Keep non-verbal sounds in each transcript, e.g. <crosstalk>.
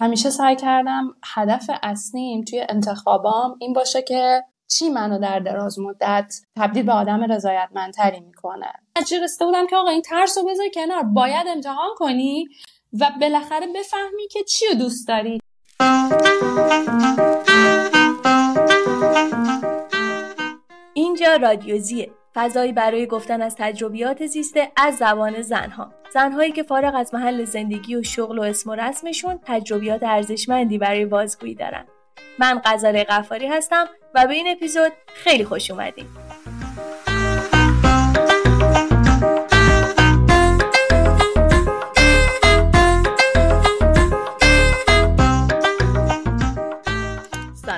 همیشه سعی کردم هدف اصلیم توی انتخابام این باشه که چی منو در دراز مدت تبدیل به آدم رضایتمندتری می‌کنه. نتیجه رسیده بودم که آقا این ترس رو بذار کنار باید امتحان کنی و بالاخره بفهمی که چی رو دوست داری. اینجا رادیوزیه فضایی برای گفتن از تجربیات زیسته از زبان زنها. زنهایی که فارغ از محل زندگی و شغل و اسم و رسمشون تجربیات ارزشمندی برای بازگویی دارن. من غزاله قفاری هستم و به این اپیزود خیلی خوش اومدیم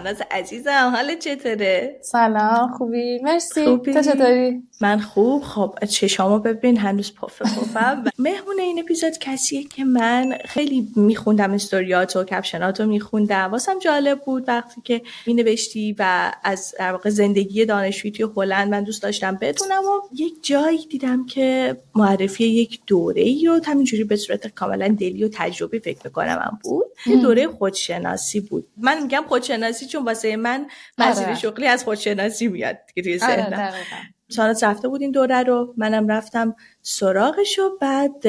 ساناز عزیزم حال چطوره؟ سلام خوبی مرسی خوبی؟ تو چطوری؟ من خوب. خب چشامو ببین هنوز پفه پفم. مهمون این اپیزود کسیه که من خیلی میخوندم استوریات و کپشنات رو میخوندم. واسم جالب بود وقتی که مینوشتی و از در واقع زندگی دانشجویی توی هلند من دوست داشتم بدونم و یک جایی دیدم که معرفی یک دوره ای رو همینجوری به صورت کاملا دلی و تجربی فکر می‌کنم هم بود. یه دوره خودشناسی بود. من میگم خودشناسی چون واسه من مسیر آره. شغلی از خودشناسی میاد دیگه توی آره، ذهنم. سانات رفته بود این دوره رو. منم رفتم سراغش و بعد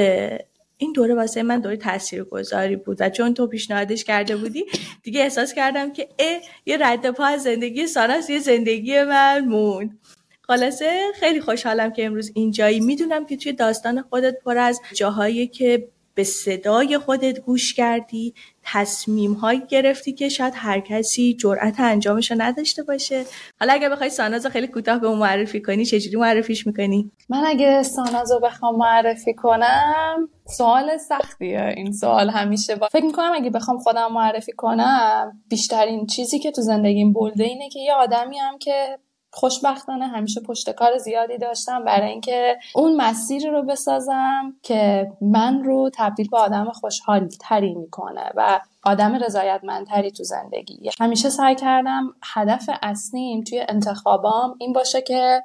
این دوره واسه من دوره تاثیرگذاری بود و چون تو پیشنهادش کرده بودی دیگه احساس کردم که اه یه رد پا از زندگی ساناس یه زندگی من موند. خلاصه خیلی خوشحالم که امروز اینجایی. می‌دونم که توی داستان خودت پر از جاهایی که به صدای خودت گوش کردی تصمیم هایی گرفتی که شاید هر کسی جرأت انجامش رو نداشته باشه. حالا اگه بخوای ساناز رو خیلی کوتاه به معرفی کنی چجوری معرفیش می‌کنی؟ من اگه ساناز رو بخوام معرفی کنم سوال سختیه. این سوال همیشه با... فکر می‌کنم اگه بخوام خودم معرفی کنم بیشترین چیزی که تو زندگیم بلده اینه که یه آدمی هم که خوشبختانه همیشه پشت کار زیادی داشتم برای اینکه اون مسیری رو بسازم که من رو تبدیل به آدم خوشحال تری می‌کنه و آدم رضایتمندتری تو زندگی همیشه سعی کردم هدف اصلیم توی انتخابام این باشه که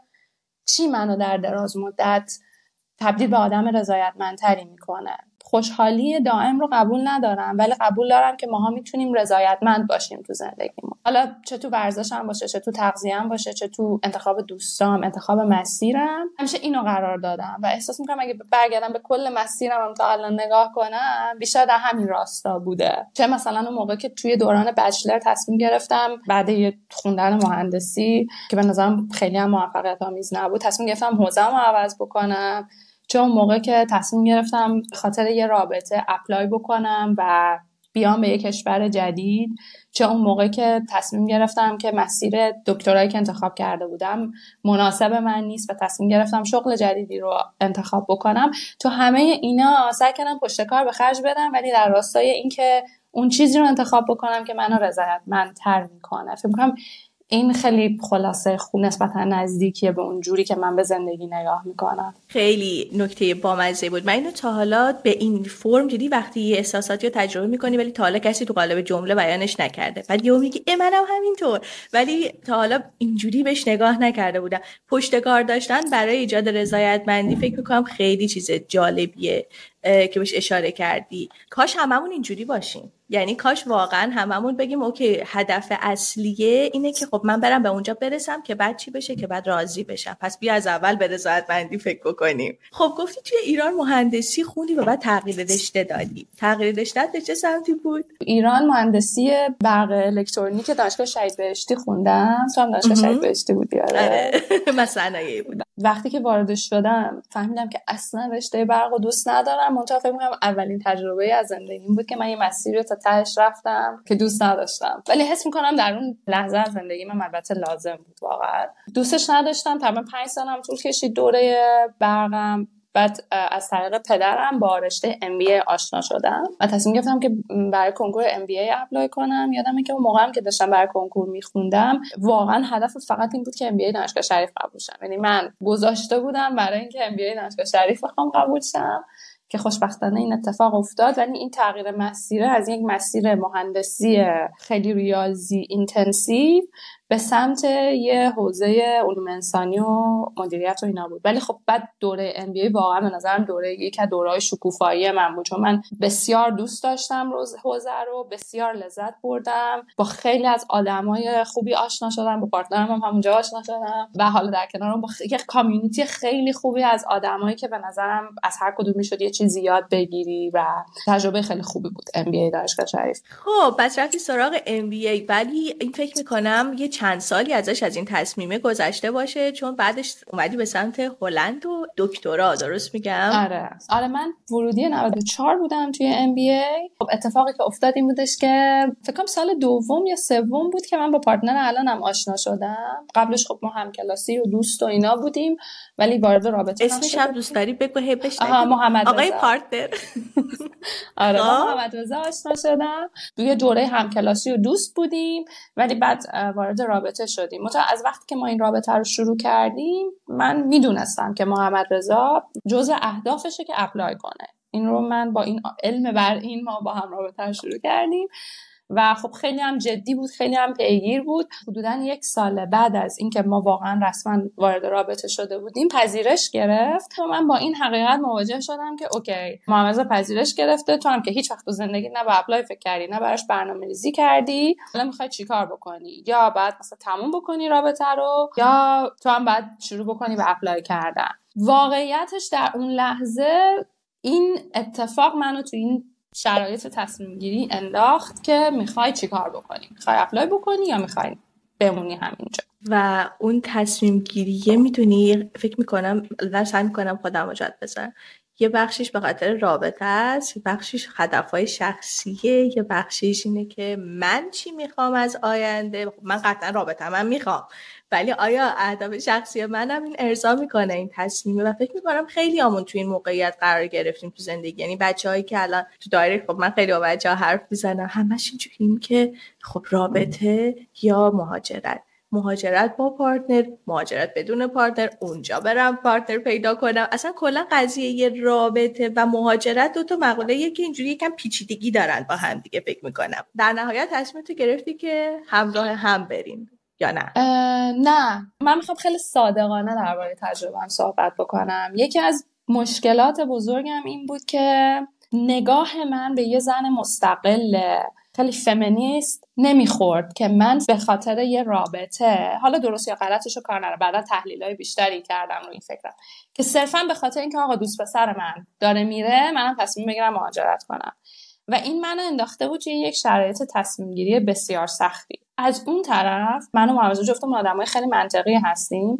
چی منو در دراز مدت تبدیل به آدم رضایتمندتری می‌کنه. خوشحالی دائم رو قبول ندارم ولی قبول دارم که ماها می‌تونیم رضایتمند باشیم تو زندگیمون. حالا چه تو ورزشم باشه چه تو تغذیه‌ام باشه چه تو انتخاب دوستام انتخاب مسیرم همیشه اینو قرار دادم و احساس می‌کنم اگه برگردم به کل مسیرم هم تا الان نگاه کنم بیشتر در همین راستا بوده. چه مثلا اون موقع که توی دوران بچلر تصمیم گرفتم بعد یه خوندن مهندسی که به نظرم خیلی هم موفقیت آمیز نبود تصمیم گرفتم حوزه‌مو عوض بکنم. چه اون موقع که تصمیم گرفتم خاطر یه رابطه اپلای بکنم و بیام به یه کشور جدید چه اون موقع که تصمیم گرفتم که مسیر دکترایی که انتخاب کرده بودم مناسب من نیست و تصمیم گرفتم شغل جدیدی رو انتخاب بکنم. تو همه اینا سعی کردم پشت کار به خرج بدم ولی در راستای اینکه اون چیزی رو انتخاب بکنم که منو رضایتمندتر می‌کنه. فکر می‌کنم این خیلی خلاصه خوب نسبتا نزدیکیه به اون جوری که من به زندگی نگاه می‌کنم. خیلی نکته بامزه بود. من اینو تا حالا به این فرم دیدی وقتی احساساتی رو تجربه می‌کنی ولی تا حالا کسی تو قالب جمله بیانش نکرده. بعد یهو میگی ای منم همینطور. ولی تا حالا اینجوری بهش نگاه نکرده بودم. پشتکار داشتن برای ایجاد رضایتمندی فکر می‌کنم خیلی چیز جالبیه. که بهش اشاره کردی. کاش هممون اینجوری باشیم. یعنی کاش واقعا هممون بگیم اوکی هدف اصلیه اینه که خب من برم به اونجا برسم که بعد چی بشه که بعد راضی بشم. پس بیا از اول به رضایتمندی فکر بکنیم. خب گفتی توی ایران مهندسی خوندی و بعد تغییر رشته دادی. تغییر رشته به چه سمتی بود؟ ایران مهندسی برق الکترونیک دانشگاه شهید بهشتی خوندم. تو هم دانشگاه شهید بهشتی بودی آره, آره. <laughs> مثلا بود. وقتی که وارد شدم فهمیدم که اصلا رشته برق و دوست ندارم. منتها فکر اولین تجربه از زندگیم بود که من یه مسیری رو تا تهش رفتم که دوست نداشتم. ولی حس می‌کنم در اون لحظه از زندگی من البته لازم بود واقعا. دوستش نداشتم تقریبا پنج سالم طول کشید دوره برقم. بعد از طریق پدرم با رشته MBA آشنا شدم و تصمیم گرفتم که برای کنکور MBA apply کنم. یادمه که اون موقعم که داشتم برای کنکور میخوندم واقعا هدف فقط این بود که MBA دانشگاه شریف قبول شم. یعنی من گذاشته بودم برای اینکه MBA دانشگاه شریف بخوام قبول شم که خوشبختانه این اتفاق افتاد. ولی این تغییر مسیره از یک مسیر مهندسی خیلی ریاضی intensive به سمت یه حوزه علوم انسانی و مدیریت و اینا بود. ولی خب بعد دوره MBA واقعا به نظرم دوره یکی از دوره‌های شکوفایی من بود. چون من بسیار دوست داشتم این حوزه رو بسیار لذت بردم. با خیلی از آدمای خوبی آشنا شدم با partner م هم همونجا آشنا شدم. و حالا در کنارم با یک community خیلی خوبی از آدمایی که به نظرم از هر کدوم می‌شد یه چیزی یاد بگیری و تجربه خیلی خوبی بود. MBA دانشگاه شریف. خب پس رفتی سراغ MBA. ولی این فکر می‌کنم یه چند سالی ازش از این تصمیمه گذشته باشه چون بعدش اومدی به سمت هلند و دکترا درست میگم؟ آره. آره من ورودی 94 بودم توی MBA خب اتفاقی که افتاد این بودش که فکر کنم سال دوم یا سوم بود که من با partner الانم آشنا شدم. قبلش خب ما هم کلاسی و دوست و اینا بودیم ولی وارد رابطه اسمش هم دوست داری؟ بگو هی محمد آقای partner. <laughs> آره با خب. محمد رضا آشنا شدم. توی دوره همکلاسی و دوست بودیم ولی بعد وارد رابطه شدیم. منتها از وقتی که ما این رابطه رو شروع کردیم من می‌دونستم که محمد رضا جزء اهدافشه که apply کنه. این رو من با این علم بر این ما با هم رابطه رو شروع کردیم. و خب خیلی هم جدی بود خیلی هم پیگیر بود. حدودا یک سال بعد از اینکه ما واقعا رسما وارد رابطه شده بودیم پذیرش گرفت. و من با این حقیقت مواجه شدم که okay محمد پذیرش گرفته تو هم که هیچ وقت تو زندگی نه به apply فکر کردی نه براش برنامه ریزی کردی. حالا می‌خوای چیکار بکنی؟ یا باید مثلا تموم بکنی رابطه رو یا تو هم باید شروع بکنی به apply کردن. واقعیتش در اون لحظه این اتفاق منو تو این شرایط تصمیم گیری انداخت که می‌خوای چیکار بکنی؟ می‌خوای apply بکنی یا می‌خوای بمونی همینجا؟ و اون تصمیم گیریه می‌دونی فکر می‌کنم در سعی می‌کنم خودم رو جات بذارم. یه بخشیش به خاطر رابطه است یه بخشیش هدفهای شخصیه یه بخشیش اینه که من چی می‌خوام از آینده؟ خب من قطعا رابطه من می‌خوام. ولی آیا اهداف شخصی منم این ارضا می‌کنه این تصمیمه؟ و فکر می‌کنم خیلیامون تو این موقعیت قرار گرفتیم تو زندگی. یعنی بچههایی که الان تو دایره خب من خیلی با بچه ها حرف می‌زنم. همش اینجوریم که خب رابطه یا مهاجرت. مهاجرت با partner مهاجرت بدون partner اونجا برم partner پیدا کنم. اصلا کلا قضیه یه رابطه و مهاجرت دو تا مقوله یکی اینجوری یکم پیچیدگی دارن با هم دیگه فکر می‌کنم. در نهایت تصمیم تو گرفتی که همراه هم برین یا نه؟ نه. من می‌خوام خیلی صادقانه درباره تجربهم صحبت بکنم. یکی از مشکلات بزرگم این بود که نگاه من به یه زن مستقل خیلی فمینیست نمی‌خورد که من به خاطر یه رابطه حالا درست یا غلطش رو کار نره بعدا تحلیل های بیشتری کردم رو این فکرم که صرفا به خاطر اینکه آقا دوست پسر من داره میره منم تصمیم بگیرم مهاجرت کنم. و این منو انداخته بود توی یک شرایط تصمیم گیری بسیار سختی. از اون طرف من و محمد جفتمون آدمای خیلی منطقی هستیم.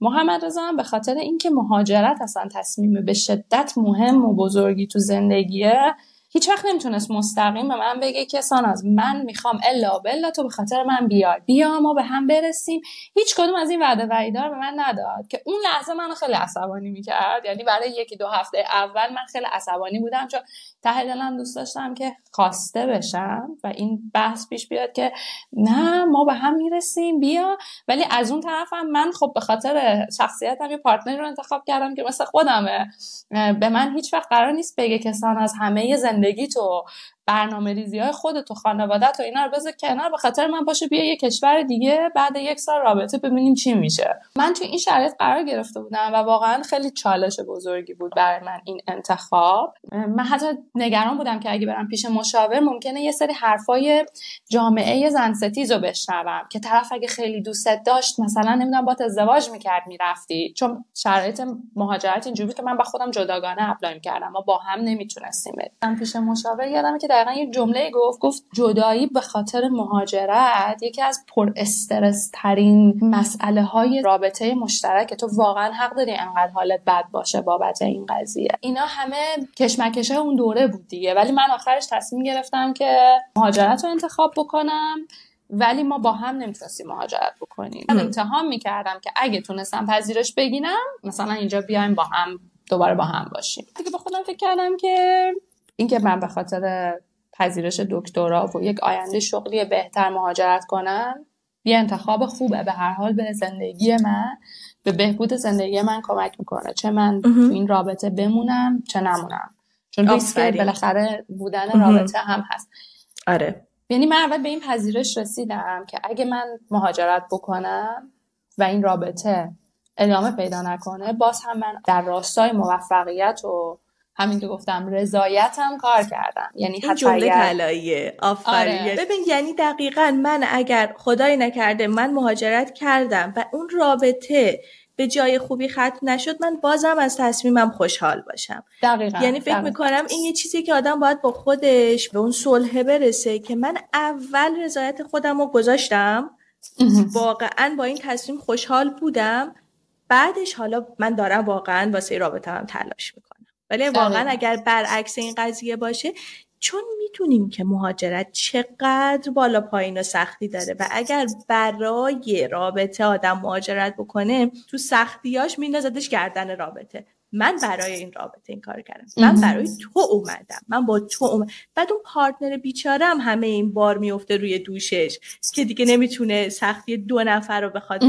محمد رضا به خاطر اینکه مهاجرت اصلا تصمیم به شدت مهم و بزرگی تو زندگیه هیچ وقت نمی‌تونست مستقیم به من بگه که ساناز من می‌خوام الا بلا تو به خاطر من بیای. بیا ما به هم برسیم. هیچ کدوم از این وعده وعیدار به من نداد که اون لحظه منو خیلی عصبانی می‌کرد. یعنی برای یکی دو هفته اول من خیلی عصبانی بودم چون ته دلم دوست داشتم که خواسته بشم و این بحث پیش بیاد که نه ما به هم می‌رسیم بیا. ولی از اون طرفم من خب به خاطر شخصیتم یه پارتنری رو انتخاب کردم که مثل خودمه. به من هیچ وقت قرار نیست بگه کسان از همه زندگی تو برنامه ریزی های خودت و خانوادت و اینا رو بذار کنار به خاطر من باشه بیا یه کشور دیگه بعد یک سال رابطه ببینیم چی میشه. من تو این شرایط قرار گرفته بودم و واقعا خیلی چالش بزرگی بود برای من این انتخاب. من حتی نگران بودم که اگه برم پیش مشاور ممکنه یه سری حرفای جامعه زن ستیز رو بشنوم که طرف اگه خیلی دوستت داشت مثلا نمی‌دونم با ازدواج می‌کرد می‌رفتی. چون شرایط مهاجرت اینجوری که من با خودم جداگانه اپلای کردم ما با هم نمی‌تونستیم پیش مشاور یادم که دقیقا یک جمله گفت گفت جدایی به خاطر مهاجرت یکی از پر استرس ترین مسئله های رابطه مشترک. تو واقعا حق داری انقدر حالت بد باشه بابت این قضیه. اینا همه کشمکش های اون دوره بود دیگه. ولی من آخرش تصمیم گرفتم که مهاجرت رو انتخاب بکنم ولی ما با هم نمی‌تونستیم مهاجرت بکنیم. من امتحان می‌کردم که اگه تونستم پذیرش بگیرم مثلا اینجا بیایم با هم دوباره با هم باشیم. دیگه با خودم فکر کردم که اینکه من به خاطر پذیرش دکترا و یک آینده شغلی بهتر مهاجرت کنم یه انتخاب خوبه به هر حال به زندگی من به بهبود زندگی من کمک می‌کنه. چه من تو این رابطه بمونم چه نمونم. چون ریسک بالاخره بودن رابطه هم هست. آره. یعنی من اول به این پذیرش رسیدم که اگه من مهاجرت بکنم و این رابطه ادامه پیدا نکنه باز هم من در راستای موفقیت و همین که گفتم رضایتم کار کردم یعنی این جمله طلاییه آفرین آره. ببین یعنی دقیقا من اگر خدای نکرده من مهاجرت کردم و اون رابطه به جای خوبی ختم نشد من بازم از تصمیمم خوشحال باشم دقیقا. یعنی فکر دقیقا. می‌کنم این یه چیزی که آدم باید با خودش به اون صلحه برسه که من اول رضایت خودم رو گذاشتم واقعا با این تصمیم خوشحال بودم بعدش حالا من دارم واقعا واسه رابطه هم تلاش می‌کنم ولی واقعا اگر برعکس این قضیه باشه چون می‌تونیم که مهاجرت چقدر بالا پایین و سختی داره و اگر برای رابطه آدم مهاجرت بکنه تو سختیاش میندازدش گردن رابطه. من برای این رابطه این کار کردم. من برای تو اومدم. من با تو اومدم بعد اون پارتنر بیچاره هم همه این بار میفته روی دوشش که دیگه نمی‌تونه سختی دو نفر رو بخواد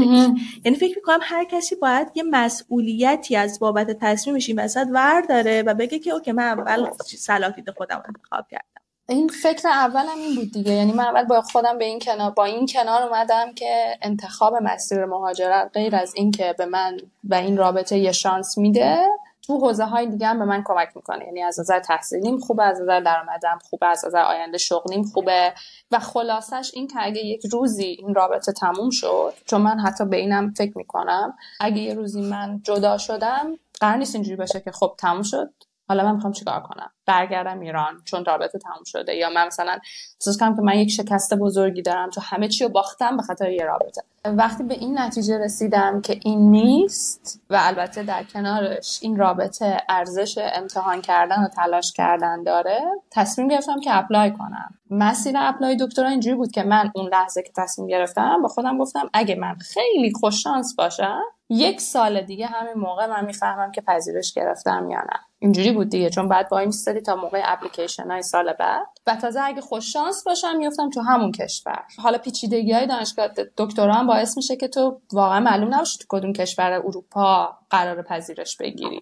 یعنی فکر می‌کنم هر کسی باید یه مسئولیتی از بابت تصمیمش این وسط داره و بگه که اوکی من اول صلاح خودم انتخاب کردم. این فکر اولم این بود دیگه. یعنی من اول با خودم به این کنار با این کنار اومدم که انتخاب مسیر مهاجرت غیر از اینکه به من و این رابطه یه شانس میده تو حوزه های دیگه هم به من کمک می‌کنه. یعنی از نظر تحصیلیم خوبه از نظر درآمدم خوبه از نظر آینده شغلیم خوبه. و خلاصش این که اگه یک روزی این رابطه تموم شد چون من حتی به اینم فکر می‌کنم اگه یه روزی من جدا شدم قرار نیست اینجوری باشه که خب تموم شد. حالا من می‌خوام چیکار کنم؟ برگردم ایران چون رابطه تموم شده یا من مثلا احساس کنم که من یک شکست بزرگی دارم تو همه چی رو باختم به خاطر یه رابطه. وقتی به این نتیجه رسیدم که این نیست و البته در کنارش این رابطه ارزش امتحان کردن و تلاش کردن داره تصمیم گرفتم که apply کنم. مسیر apply دکترا اینجوری بود که من اون لحظه که تصمیم گرفتم با خودم گفتم اگه من خیلی خوش شانس باشم یک سال دیگه همین موقع من می‌فهمم که پذیرش گرفتم یا نه. اینجوری بود دیگه چون بعد باید تا موقع اپلیکیشن های سال بعد. و تازه اگه خوش شانس باشم میفتم تو همون کشور. حالا پیچیدگی های دانشگاه دکترا هم باعث میشه که تو واقعا معلوم نباشه تو کدوم کشور اروپا قراره پذیرش بگیری.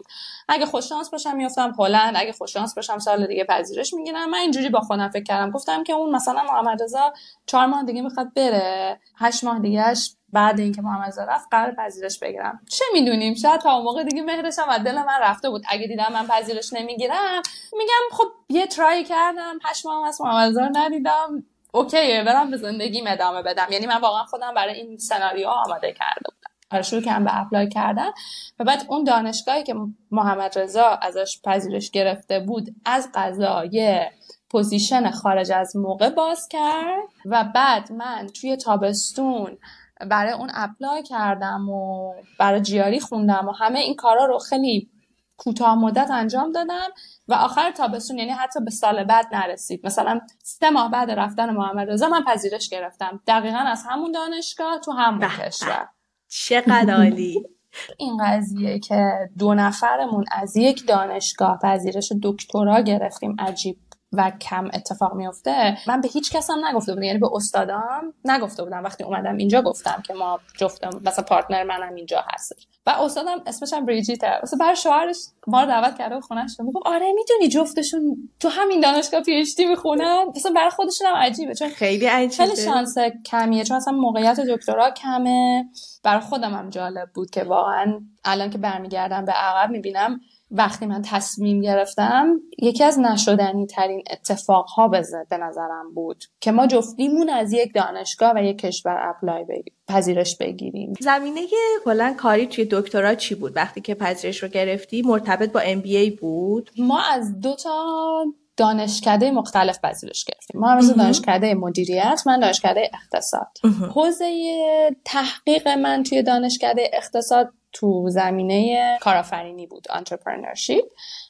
اگه خوش شانس باشم میفتم هلند اگه خوش شانس باشم سال دیگه پذیرش می‌گیرم. من اینجوری با خودم فکر کردم. گفتم که اون مثلا محمد رضا چهار ماه دیگه می‌خواد بره هشت ماه دیگهش بعد اینکه محمد رفت قرار پذیرش بگیرم. چه می‌دونیم؟ شاید تا اون موقع دیگه مهرشم و دل من رفته بود. اگه دیدم من پذیرش نمی‌گیرم میگم خب یه ترای کردم هشت ماه از محمد ندیدم. اوکیه برم به زندگی ادامه بدم. یعنی من واقعا خودم برای این سناریو آماده کرده بودم. آره شروع کردم به اپلای کردن. و بعد اون دانشگاهی که محمد رضا ازش پذیرش گرفته بود از قضا یه position خارج از موقع باز کرد. و بعد من توی تابستون برای اون apply کردم و برای GRE خوندم و همه این کارا رو خیلی کوتاه مدت انجام دادم و آخر تابستون یعنی حتی به سال بعد نرسید. مثلا سه ماه بعد رفتن محمد رضا من پذیرش گرفتم. دقیقا از همون دانشگاه تو همون کشور. چقدر عالی. <laughs> این قضیه که دو نفرمون از یک دانشگاه پذیرش دکترا گرفتیم عجیب و کم اتفاق میفته من به هیچ کس هم نگفته بودم. یعنی به استادام نگفته بودم. وقتی اومدم اینجا گفتم که ما جفتم مثلا پارتنر منم اینجا هستش. و استادم اسمش هم بریجیته. مثلا برای شوهرش ما رو دعوت کرده خونش می‌گفت آره می‌دونی جفتشون تو همین دانشگاه پی اچ دی می‌خونن. مثلا برای خودشون هم عجیبه. چون خیلی عجیبه. خیلی شانس کمیه. چون اصلا موقعیت دکترا کمه. برای خودم هم جالب بود که واقعا الان که برمیگردم به عقب می‌بینم وقتی من تصمیم گرفتم یکی از نشدنی ترین اتفاق ها به نظرم بود که ما جفتیمون از یک دانشگاه و یک کشور اپلای بگیریم پذیرش بگیریم. زمینه کلا کاری توی دکترا چی بود؟ وقتی که پذیرش رو گرفتی مرتبط با ام بود؟ ما از دو تا دانشکده مختلف پذیرش گرفتیم. ما هم دانشکده مدیریت من دانشکده اقتصاد. حوزه تحقیق من توی دانشکده اقتصاد تو زمینه کارآفرینی بود entrepreneurship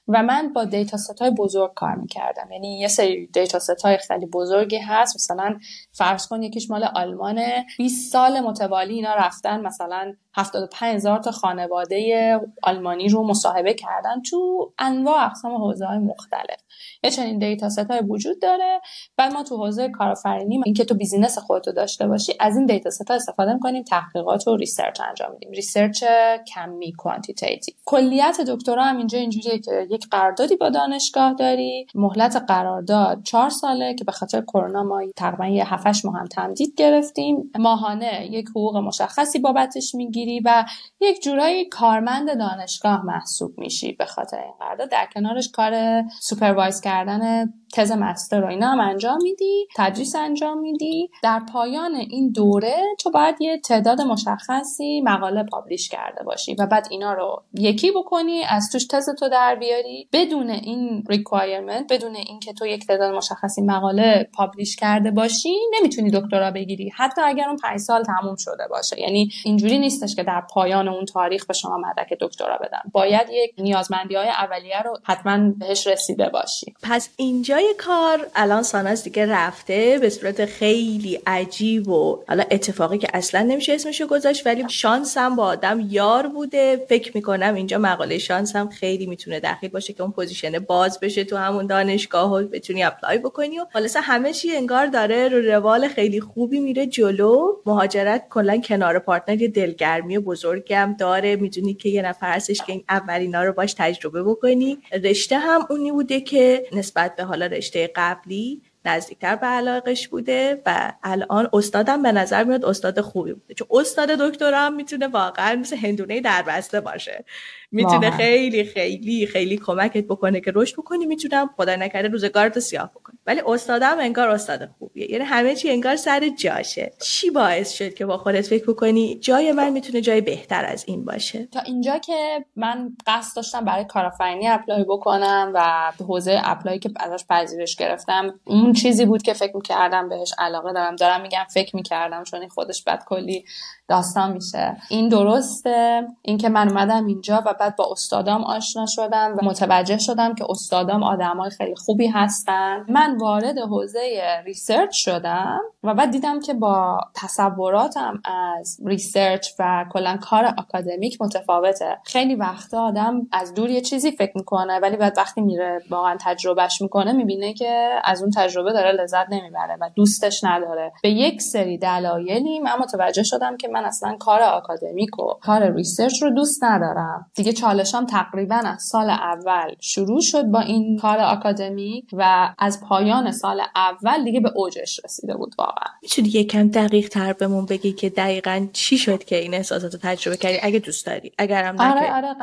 و من با dataset های بزرگ کار می‌کردم. یعنی یه سری dataset های خیلی بزرگی هست. مثلا فرض کن یکیش مال آلمان. 20 سال متوالی اینا رفتن مثلا 75 هزار تا خانواده آلمانی رو مصاحبه کردن تو انواع اقسام حوزه های مختلف. یه چنین dataset های وجود داره. بعد ما تو حوزه کارآفرینی اینکه تو business خودتو داشته باشی از این dataset ها استفاده می‌کنیم تحقیقات و research انجام میدیم. research کمی quantitative. کلیت دکترا هم اینجا اینجوریه که یک قراردادی با دانشگاه داری. مهلت قرارداد چهار ساله که به خاطر کرونا ما تقریبا یه 7 ماه هم تمدید گرفتیم. ماهانه یک حقوق مشخصی بابتش می‌گیری و یک جورایی کارمند دانشگاه محسوب میشی به خاطر این قرارداد. در کنارش کار supervise کردن تز master رو اینا هم انجام میدی تدریس انجام میدی. در پایان این دوره تو باید یه تعداد مشخصی مقاله publish کرده باشی و بعد اینا رو یکی بکنی از توش تز تو در بیاری. بدون این requirement بدون اینکه تو یک تعداد مشخصی مقاله publish کرده باشی نمی‌تونی دکترا بگیری. حتی اگر اون 5 سال تموم شده باشه. یعنی اینجوری نیستش که در پایان اون تاریخ به شما مدرک دکترا بدن. باید یک نیازمندی های اولیه رو حتما بهش رسیده باشی. پس اینجا کار الان ساناز دیگه رفته به صورت خیلی عجیب و حالا اتفاقی که اصلا نمیشه اسمشو گذاشت ولی شانسم با آدم یار بوده. فکر می‌کنم اینجا مقوله شانس هم خیلی می‌تونه دخیل باشه که اون position باز بشه تو همون دانشگاه و بتونی apply بکنی و حالا همه چی انگار داره رو روال خیلی خوبی میره جلو. مهاجرت کلا کنار پارتنر یه دلگرمی بزرگم داره. می‌دونی که یه نفر هستش که این اولینا رو باش تجربه بکنی. رشته هم اونی بوده که نسبت به حالا رشته قبلی نزدیکتر به علاقش بوده و الان استادم به نظر میاد استاد خوبی بوده. چون استاد دکترا هم می‌تونه واقعا مثل هندونه در بسته باشه. می‌تونه خیلی خیلی خیلی کمکت بکنه که رشد بکنی. می‌تونم خدا نکرده روزگارتو سیاه بکنی ولی استادم انگار استاد خوبیه. یعنی همه چی انگار سر جاشه. چی باعث شد که با خودت فکر بکنی؟ جای من می‌تونه جای بهتر از این باشه. تا اینجا که من قصد داشتم برای کارآفرینی apply بکنم و یه حوزه ای apply که ازش پذیرش گرفتم اون چیزی بود که فکر می‌کردم بهش علاقه دارم. دارم میگم فکر می‌کردم چون این خودش بعد کلی داستان میشه. این درسته. اینکه من اومدم اینجا و بعد با استادام آشنا شدم و متوجه شدم که استادام آدمای خیلی خوبی هستن. من وارد حوزه research شدم و بعد دیدم که با تصوراتم از research و کلا کار آکادمیک متفاوته. خیلی وقتا آدم از دور یه چیزی فکر می‌کنه ولی بعد وقتی میره واقعا تجربهش می‌کنه می‌بینه که از اون تجربه داره لذت نمی‌بره و دوستش نداره. به یک سری دلایلی من متوجه شدم که من اصلا کار آکادمیک و کار research رو دوست ندارم. دیگه چالشام تقریبا از سال اول شروع شد با این کار آکادمیک و از پایان سال اول دیگه به اوجش رسیده بود واقعا. می‌تونی یکم دقیق تر بهمون بگی که دقیقا چی شد که این احساسات رو تجربه کردی؟ اگه دوست داری. اگرم آره آره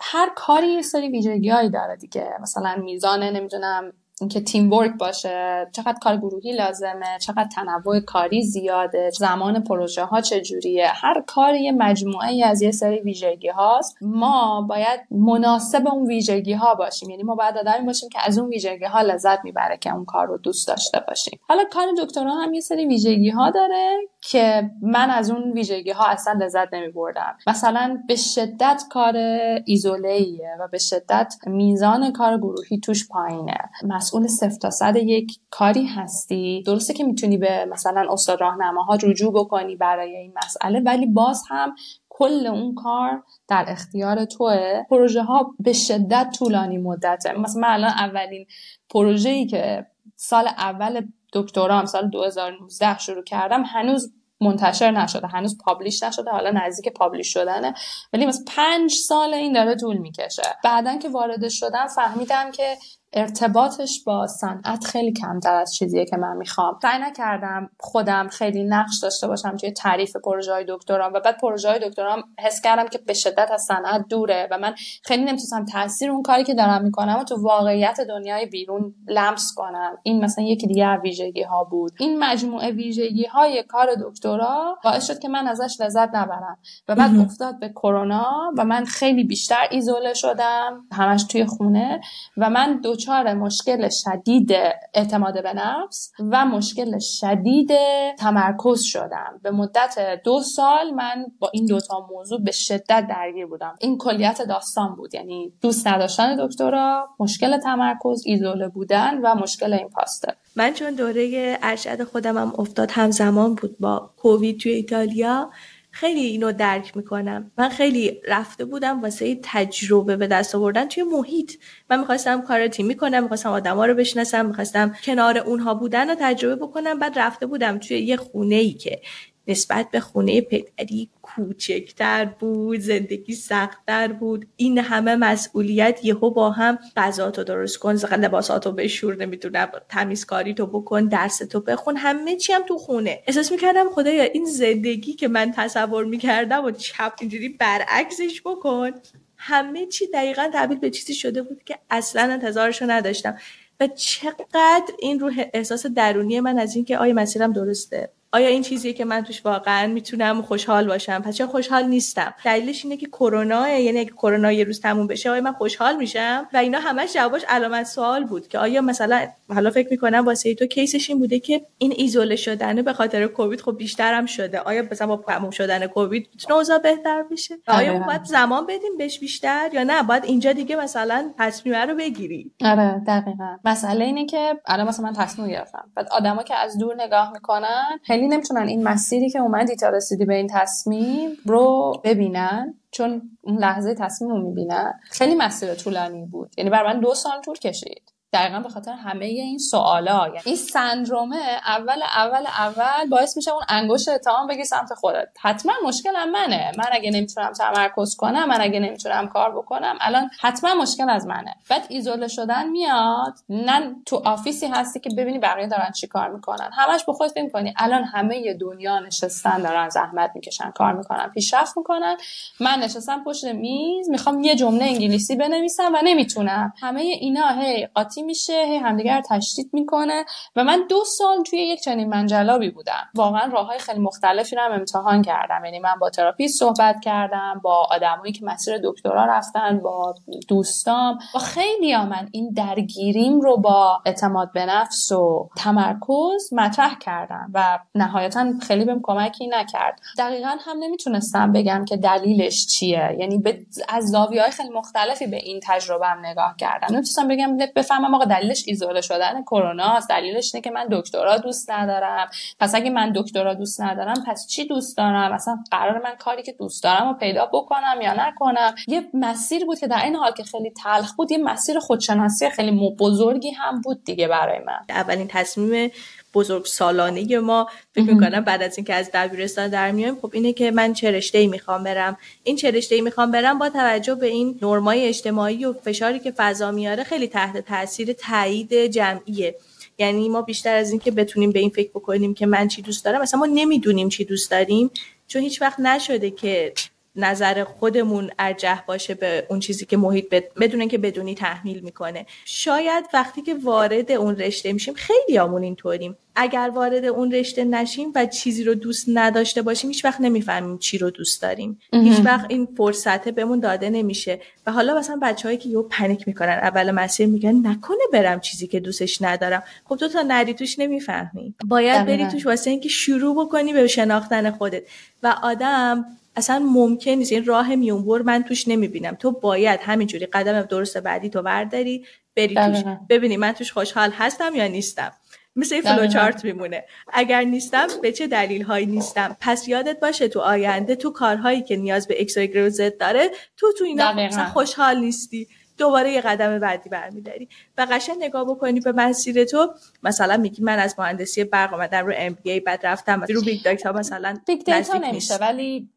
هر کاری یه سری ویژگیهایی داره دیگه. مثلا میزان نمی‌دونم اینکه تیم ورک باشه چقدر کار گروهی لازمه چقدر تنوع کاری زیاده زمان پروژه ها چجوریه؟ هر کاری یه مجموعه ای از یه سری ویژگی هاست. ما باید مناسب اون ویژگی ها باشیم. یعنی ما باید آدمی باشیم که از اون ویژگی ها لذت می‌بره که اون کار رو دوست داشته باشیم. حالا کار دکترا هم یه سری ویژگی ها داره که من از اون ویژگی ها اصلا لذت نمی بردم مثلا به شدت کار ایزوله و به شدت میزان کار گروهی توش پایینه. مسئول صفر تا صد یک کاری هستی؟ درسته که می‌تونی به مثلا استاد راهنماها رجوع بکنی برای این مسئله ولی باز هم کل اون کار در اختیار توه. پروژه ها به شدت طولانی مدته مثلا من الان اولین پروژه ای که سال اول دکترام سال 2019 شروع کردم هنوز منتشر نشده هنوز پابلیش نشده حالا نزدیک پابلیش شدنه. ولی مثلا پنج سال این داره طول می‌کشه. بعدا که وارد شدم فهمیدم که ارتباطش با صنعت خیلی کمتر از چیزیه که من می‌خوام. سعی نکردم خودم خیلی نقش داشته باشم توی تعریف پروژه های دکترام و بعد پروژه های دکترام حس کردم که به شدت از صنعت دوره و من خیلی نمی‌تونستم تاثیر اون کاری که دارم می‌کنم و تو واقعیت دنیای بیرون لمس کنم. این مثلا یکی دیگه ویژگی ها بود. این مجموعه ویژگی های کار دکترا باعث شد که من ازش لذت نبرم و بعد افتاد به کرونا و من خیلی بیشتر ایزوله شدم. همش توی خونه و من دو دچار مشکل شدید اعتماد به نفس و مشکل شدید تمرکز شدم. به مدت دو سال من با این دوتا موضوع به شدت درگیر بودم. این کلیت داستان بود. یعنی دوست نداشتن دکترا مشکل تمرکز ایزوله بودن و مشکل این پاسته من چون دوره ارشد خودم هم افتاد همزمان بود با کووید توی ایتالیا. خیلی اینو درک می‌کنم. من خیلی رفته بودم واسه تجربه به دست آوردن توی محیط. من می‌خواستم کار تیمی کنم می‌خواستم آدما رو بشناسم می‌خواستم کنار اونها بودن رو تجربه بکنم. بعد رفته بودم توی یه خونه ای که نسبت به خونه پدری کوچکتر بود زندگی سختتر بود. این همه مسئولیت یهو با هم غذاتو درست کن لباساتو بشور نمی‌دونم تمیزکاری تو بکن درس تو بخون همه چی هم تو خونه. احساس می‌کردم خدایا این زندگی که من تصور می‌کردم و چپ اینجوری برعکسش بکن. همه چی دقیقا تبدیل به چیزی شده بود که اصلا انتظارشو نداشتم. و چقدر این رو احساس درونی من از اینکه آیا مسیرم درسته؟ آیا این چیزیه که من توش واقعا می‌تونم خوشحال باشم؟ پس چرا خوشحال نیستم؟ دلیلش اینه که کرونا یعنی اگه کرونا یه روز تموم بشه آیا من خوشحال میشم؟ و اینا همش جوابش علامت سوال بود که آیا مثلا حالا فکر می‌کنم واسه تو کیسش این بوده که این ایزوله شدن به خاطر کووید خب بیشتر هم شده. آیا مثلا با تموم شدن کووید می‌تونه اوضاع بهتر بشه آیا آره. باید زمان بدیم بهش بیشتر یا نه؟ باید اینجا دیگه مثلا تصمیم رو بگیری. آره دقیقا. مسئله اینه که الان مثلا من تصمیم گرفتم. بعد آدما که از دور نگاه می‌کنن خیلی نمی‌تونن این مسیری که اومدی تا رسیدی به این تصمیم رو ببینن چون اون لحظه تصمیم رو می‌بینن. خیلی مسیر طولانی بود. یعنی بر من دو سال طول کشید. دقیقا به خاطر همه این سوالا. یعنی این سندرومه اول اول اول باعث میشه اون انگشت اتهام بگی سمت خودت. حتما مشکلم منه. من اگه نمی‌تونم تمرکز کنم من اگه نمی‌تونم کار بکنم الان حتما مشکل از منه. بعد ایزوله شدن میاد. نه تو آفیسی هستی که ببینی بقیه دارن چی کار می‌کنن. همش به خودت فکر کنی الان همه دنیا نشستن دارن زحمت می‌کشن کار می‌کنن پیشرفت می‌کنن. من نشستم پشت میز می‌خوام یه جمله انگلیسی بنویسم و نمی‌تونم. همه اینا هی قاطی میشه هی همدیگر تشدید می‌کنه. و من دو سال توی یک چنین منجلابی بودم. واقعا راه های خیلی مختلفی رو امتحان کردم. یعنی من با تراپی صحبت کردم با آدمایی که مسیر دکترا رفتن با دوستام. با خیلی ها من این درگیریم رو با اعتماد به نفس و تمرکز مطرح کردم و نهایتا خیلی بهم کمکی نکرد. دقیقا هم نمی‌تونستم بگم که دلیلش چیه. یعنی از زاویه های خیلی مختلفی به این تجربه هم نگاه کردم. نمی‌تونستم بگم بفهمم آقا دلیلش ایزوله شدن کرونا است دلیلش اینه که من دکترا دوست ندارم. پس اگه من دکترا دوست ندارم پس چی دوست دارم؟ اصلا قرار من کاری که دوست دارم رو پیدا بکنم یا نکنم؟ یه مسیر بود که در این حال که خیلی تلخ بود یه مسیر خودشناسی خیلی بزرگی هم بود دیگه برای من. اولین تصمیم بزرگ سالانه ما. فکر می‌کنم بعد از اینکه از دبیرستان در میایم خب اینه که من چه رشته ای می‌خوام برم. این چه رشته ای می‌خوام برم با توجه به این نرمای اجتماعی و فشاری که فضا میاره خیلی تحت تاثیر تایید جمعیه. یعنی ما بیشتر از اینکه بتونیم به این فکر بکنیم که من چی دوست دارم مثلا ما نمی‌دونیم چی دوست داریم چون هیچ وقت نشده که نظر خودمون ارجح باشه به اون چیزی که محیط بدون که بدونی تحمیل می‌کنه. شاید وقتی که وارد اون رشته میشیم خیلی آمون اینطوریم. اگر وارد اون رشته نشیم و چیزی رو دوست نداشته باشیم هیچ وقت نمی‌فهمیم چی رو دوست داریم. هیچ وقت این فرصته بهمون داده نمیشه. و حالا مثلا بچههایی که یهو panic می‌کنن اول مسیر میگن نکنه برم چیزی که دوستش ندارم. خب تو تا نری توش نمی‌فهمی. باید بری توش واسه اینکه شروع بکنی به شناختن خودت. و آدم اصلا ممکن نیست. این راه میونبر من توش نمی‌بینم. تو باید همینجوری قدم درست بعدی تو برداری بری توش. ببینی من توش خوشحال هستم یا نیستم. مثل فلو چارت میمونه. اگر نیستم به چه دلیل هایی نیستم؟ پس یادت باشه تو آینده تو کارهایی که نیاز به X و Z داره تو تو اینا خوشحال نیستی. دوباره یه قدم بعدی برمیداری و قشنگ نگاه بکنی به مسیر تو. مثلا میگی من از مهندسی برق اومدم رو MBA بعد رفتم رو big data مثلا big data نمیشه ولی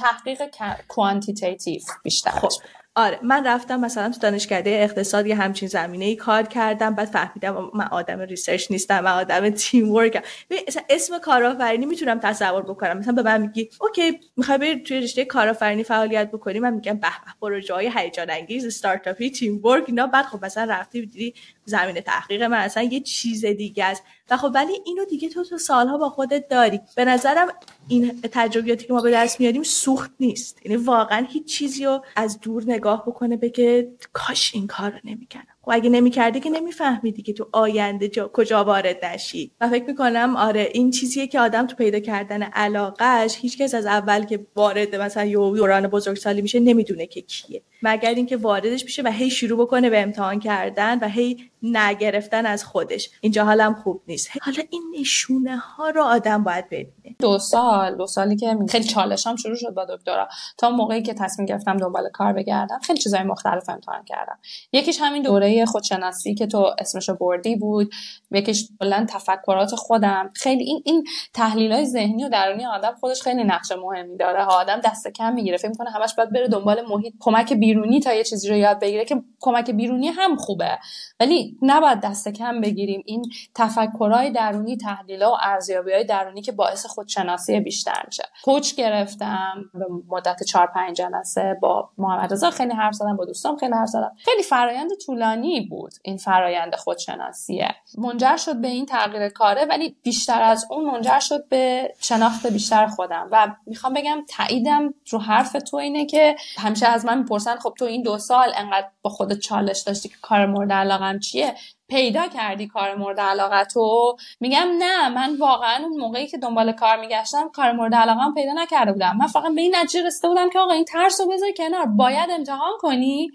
تحقیق quantitative بیشتر خب. آره من رفتم مثلا تو دانشکده اقتصاد یه همچین زمینه ای کار کردم بعد فهمیدم من آدم research نیستم من آدم تیم ورک اسم کارآفرینی می‌تونم تصور بکنم. مثلا به من میگی okay می‌خوای بری توی رشته کارآفرینی فعالیت بکنی؟ من میگم به به پروژه های هیجان انگیز استارتاپی teamwork اینا. بعد خب مثلا رفتی دیدی زمینه تحقیق من اصلا یه چیز دیگه است. و خب ولی اینو دیگه تو تو سالها با خودت داری. به نظرم این تجربیاتی که ما به دست میاریم سوخت نیست. یعنی واقعا هیچ چیزی رو از دور نگاه بکنه بگه کاش این کار رو نمی‌کردم. خب اگه نمی‌کردی که نمیفهمیدی که تو آینده جا کجا وارد نشی. و فکر می‌کنم آره این چیزیه که آدم تو پیدا کردن علاقهش هیچکس از اول که وارد مثلا یه دوران بزرگسالی میشه نمی‌دونه که کیه. مگر اینکه واردش میشه و هی شروع بکنه به امتحان کردن و هی نگرفتن از خودش. اینجا حالم خوب نیست. حالا این نشونه ها رو آدم باید ببینه. دو سال دو سالی که خیلی چالشام شروع شد با دکترا. تا موقعی که تصمیم گرفتم دنبال کار بگردم خیلی چیزای مختلف امتحان کردم. یکیش همین دوره خودشناسی که تو اسمشو بردی بود. یکیش کلا تفکرات خودم. خیلی این این تحلیل های ذهنی و درونی آدم خودش خیلی نقش مهمی داره. آدم دست کم می‌گیره. فکر می‌کنه همش باید بره دنبال محیط. کمک بیرونی تا یه چیزی رو یاد بگیره که کمک بیرونی هم خوبه. ولی نباید دست کم بگیریم. این تفکرهای درونی تحلیل و ارزیابی درونی که باعث خودشناسی بیشتر میشه. کوچ گرفتم به مدت 4 5 جلسه با محمد رضا. خیلی حرف زدم با دوستام خیلی حرف زدم. خیلی فرایند طولانی بود این فرایند خودشناسیه. منجر شد به این تغییر کاره ولی بیشتر از اون منجر شد به شناخت بیشتر خودم. و می‌خوام بگم تاییدم رو حرف تو اینه که همیشه از من می‌پرسن خب تو این دو سال انقدر با خودت چالش داشتی که کار مورد علاقم چیه؟ پیدا کردی کار مورد علاقه تو؟ میگم نه من واقعا اون موقعی که دنبال کار میگشتم کار مورد علاقه پیدا نکرده بودم. من فقط به این نتیجه رسیده بودم که آقا این ترس رو بذار کنار. باید امتحان کنی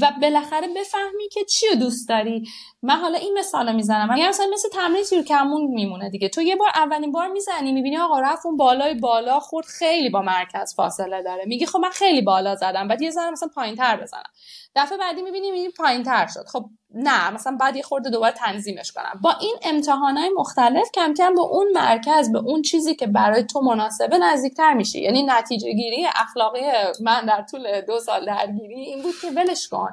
و بالاخره بفهمی که چی رو دوست داری. من حالا این مثال می‌زنم. میگم مثلا مثل تمرین تیر کمون میمونه دیگه. تو یه بار اولین بار می‌زنی می‌بینی آقا رفت اون بالای بالا خورد خیلی با مرکز فاصله داره. میگی خب من خیلی بالا زدم بعد یه ذره مثلا پایینتر بزنم. دفعه بعدی می‌بینی می‌بینی پایین تر شد. خب نه مثلا بعد یه خورده دوباره تنظیمش کنم. با این امتحانای مختلف کم کم به اون مرکز به اون چیزی که برای تو مناسبه نزدیکتر میشی. یعنی نتیجه گیری اخلاقی من در طول دو سال درگیری این بود که ولش کن.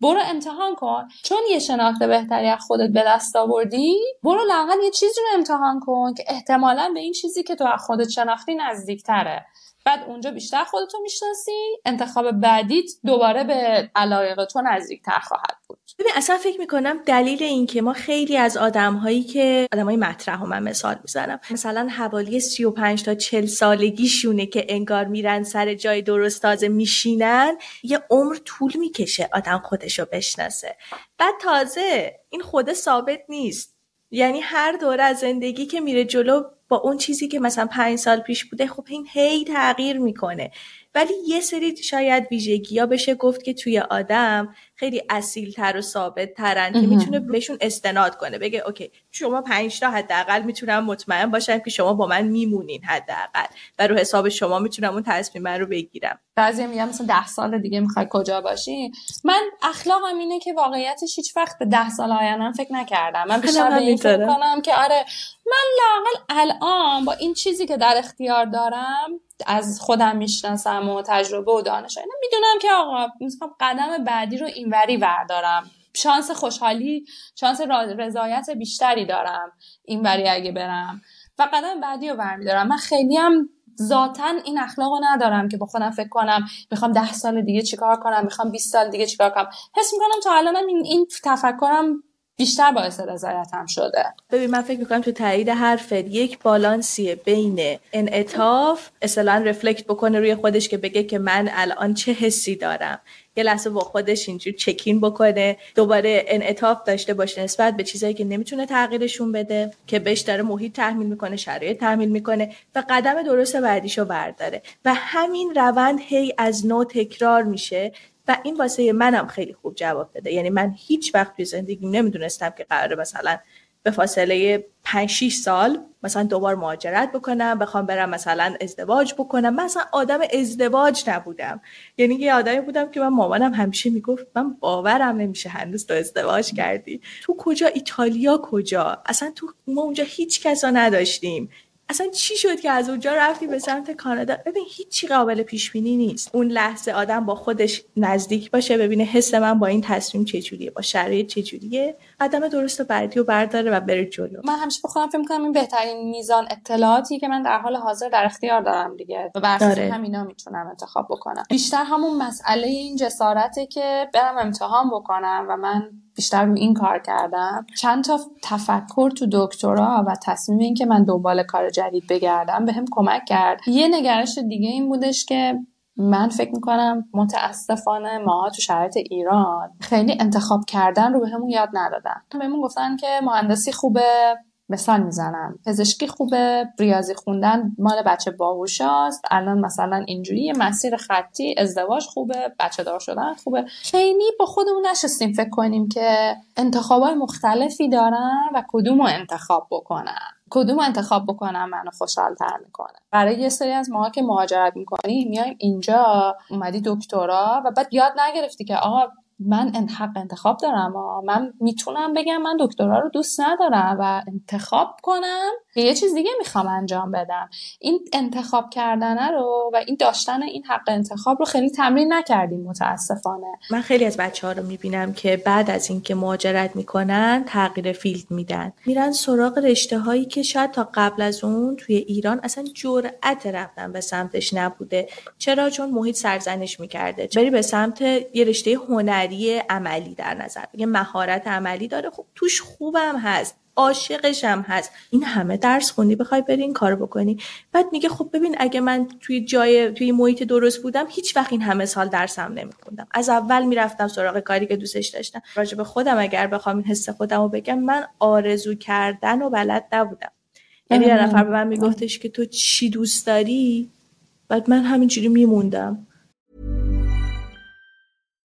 برو امتحان کن. چون یه شناخت بهتری از خودت به دست آوردی برو لاقل یه چیزی رو امتحان کن که احتمالا به این چیزی که تو از خودت شناختی نزدیکتره. بعد اونجا بیشتر خودتو می‌شناسی انتخاب بعدیت دوباره به علایق تو نزدیکتر خواهد بود. ببین اصلا فکر می‌کنم دلیل این که ما خیلی از آدم هایی که آدم های مطرح هم من مثال می‌زنم مثلا حوالی 35 تا 40 سالگیشونه که انگار میرن سر جای درست تازه میشینن یه عمر طول می‌کشه آدم خودشو بشناسه. بعد تازه این خود ثابت نیست. یعنی هر دوره از زندگی که میره جلو با اون چیزی که مثلا پنج سال پیش بوده خب این هی تغییر می‌کنه. ولی یه سری شاید ویژگی ها بشه گفت که توی آدم خیلی اصیل تر و ثابت ترن که می‌تونه بهشون استناد کنه. بگه اوکی شما پنج تا حداقل می‌تونم مطمئن باشم که شما با من میمونین حداقل و رو حساب شما می‌تونم اون تصمیم من رو بگیرم. بعضی میگم مثلا ده سال دیگه می‌خوای کجا باشی؟ من اخلاقم اینه که واقعیتش هیچ وقت به ده سال آیندهم فکر نکردم. من بیشتر به این فکر کنم که آره من لاقل الان با این چیزی که در اختیار دارم از خودم می‌شناسم و تجربه و دانش اینا می‌دونم که آقا می‌خوام قدم بعدی رو اینوری وردارم شانس خوشحالی شانس رضایت بیشتری دارم اینوری اگه برم. و قدم بعدی رو برمیدارم. من خیلی هم ذاتا این اخلاقو ندارم که با خودم فکر کنم می‌خوام ده سال دیگه چیکار کنم می‌خوام 20 سال دیگه چیکار کنم. حس می‌کنم تا الانم این, این تفکرم بیشتر باعث رضایتم شده. ببین من فکر می‌کنم تو تایید حرفت یک بالانسیه بین انعطاف اصلا رفلکت بکنه روی خودش که بگه که من الان چه حسی دارم. یه لحظه با خودش اینجور چکین بکنه دوباره انعطاف داشته باشه نسبت به چیزایی که نمی‌تونه تغییرشون بده که بهش داره محیط تحمیل می‌کنه شرایط تحمیل می‌کنه و قدم درست بعدیشو برداره. و همین روند هی از نو تکرار میشه. و این واسه منم خیلی خوب جواب داده. یعنی من هیچ وقت توی زندگیم نمی‌دونستم که قراره مثلا به فاصله 5 6 سال مثلا دوبار مهاجرت بکنم بخوام برم مثلا ازدواج بکنم. مثلا آدم ازدواج نبودم. یعنی یه آدمی بودم که من مامانم همیشه می‌گفت من باورم نمیشه هنوز تو ازدواج کردی. تو کجا؟ ایتالیا کجا؟ اصلا تو ما اونجا هیچ کسا نداشتیم. اصلا چی شد که از اونجا رفتی به سمت کانادا؟ ببین هیچی قابل پیش بینی نیست. اون لحظه آدم با خودش نزدیک باشه ببینه حس من با این تصمیم چجوریه با شرایط چجوریه قدم درست بعدی و برداره و بره جلو. من همیشه به خودم فکر می‌کنم این بهترین میزان اطلاعاتی که من در حال حاضر در اختیار دارم دیگه. و بر آره. همینا می‌تونم انتخاب بکنم. بیشتر همون مسئله این جسارته که برم امتحان بکنم و من بیشتر رو این کار کردم. چند تا تفکر تو دکترا و تصمیم این که من دنبال کار جدید بگردم به هم کمک کرد. یه نگرش دیگه این بودش که من فکر می‌کنم متاسفانه ما تو شرایط ایران خیلی انتخاب کردن رو به همون یاد ندادن. بهمون گفتن که مهندسی خوبه مثال می‌زنم. پزشکی خوبه ریاضی خوندن مال بچه باهوشاست. الان مثلا اینجوری مسیر خطی ازدواج خوبه بچه دار شدن خوبه. خیلی با خودمون نشستیم فکر کنیم که انتخابای مختلفی دارن و کدوم رو انتخاب بکنن. کدوم انتخاب بکنم منو خوشحال تر می‌کنه. برای یه سری از ماها که مهاجرت می‌کنیم میایم اینجا. اومدی دکترا و بعد یاد نگرفتی که آقا من حق انتخاب دارم و من می‌تونم بگم من دکترا رو دوست ندارم و انتخاب کنم. یه چیز دیگه می‌خوام انجام بدم. این انتخاب کردن رو و این داشتن این حق انتخاب رو خیلی تمرین نکردیم متاسفانه. من خیلی از بچه ها رو می‌بینم که بعد از اینکه مهاجرت می‌کنن تغییر فیلد میدن. میرن سراغ رشته هایی که شاید تا قبل از اون توی ایران اصلا جرأت رفتن به سمتش نبوده. چرا؟ چون محیط سرزنش می‌کرده. بری به سمت یه رشته هنری عملی در نظر یه مهارت عملی داره. خب توش خوبم هست. عاشقش هم هست. این همه درس خوندی بخوای بری این کارو بکنی. بعد میگه خب ببین اگه من توی جای توی محیط درست بودم هیچ وقت این همه سال درسم نمیخوندم. از اول می‌رفتم سراغ کاری که دوستش داشتم. راجع به خودم اگر بخوام این حس خودم رو بگم من آرزو کردن و بلد نبودم. یعنی یه نفر به من میگفتش که تو چی دوست داری؟ بعد من همینجوری میموندم.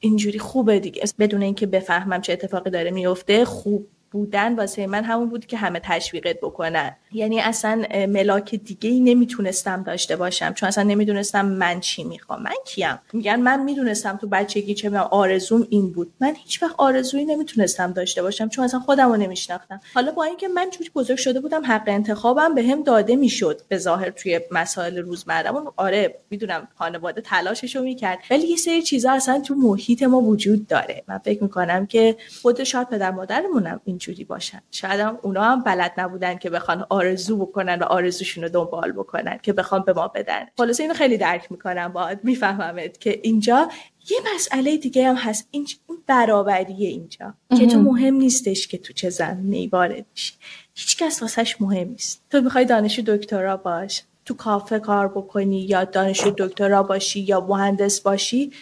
اینجوری خوبه دیگه. بدون اینکه بفهمم چه اتفاقی داره میفته خوب. بودن واسه من همون بود که همه تشویقت بکنن. یعنی اصلا ملاک دیگه ای نمی‌تونستم داشته باشم چون اصلا نمی‌دونستم من چی می‌خوام. من کیم؟ میگن من می‌دونستم تو بچگی چه آرزوم این بود. من هیچ وقت آرزویی نمی‌تونستم داشته باشم چون اصلا خودم رو نمیشناختم. حالا با اینکه من چون بزرگ شده بودم حق انتخابم به هم داده می‌شد به ظاهر توی مسائل روزمرهمون. آره می‌دونم خانواده تلاششو می‌کرد ولی یه سری چیزا اصلا تو محیط ما وجود داره. من فکر می‌کنم که خود شاید پدر مادرمونم اینجوری باشن. شاید هم اونا هم بلد نبودن که بخوان آرزو بکنن و آرزوشون رو دنبال بکنن که بخوام به ما بدن. خلاصه اینو خیلی درک می‌کنم باید میفهممت که اینجا یه مسئله دیگه هم هست. این برابریه اینجا. که تو مهم نیستش که تو چه زمینه وارد میشی. هیچکس واسش مهم نیست. تو می‌خوای دانشجو دکترا باش. تو کافه کار بکنی یا دانشجو دکترا باشی یا مهندس باشی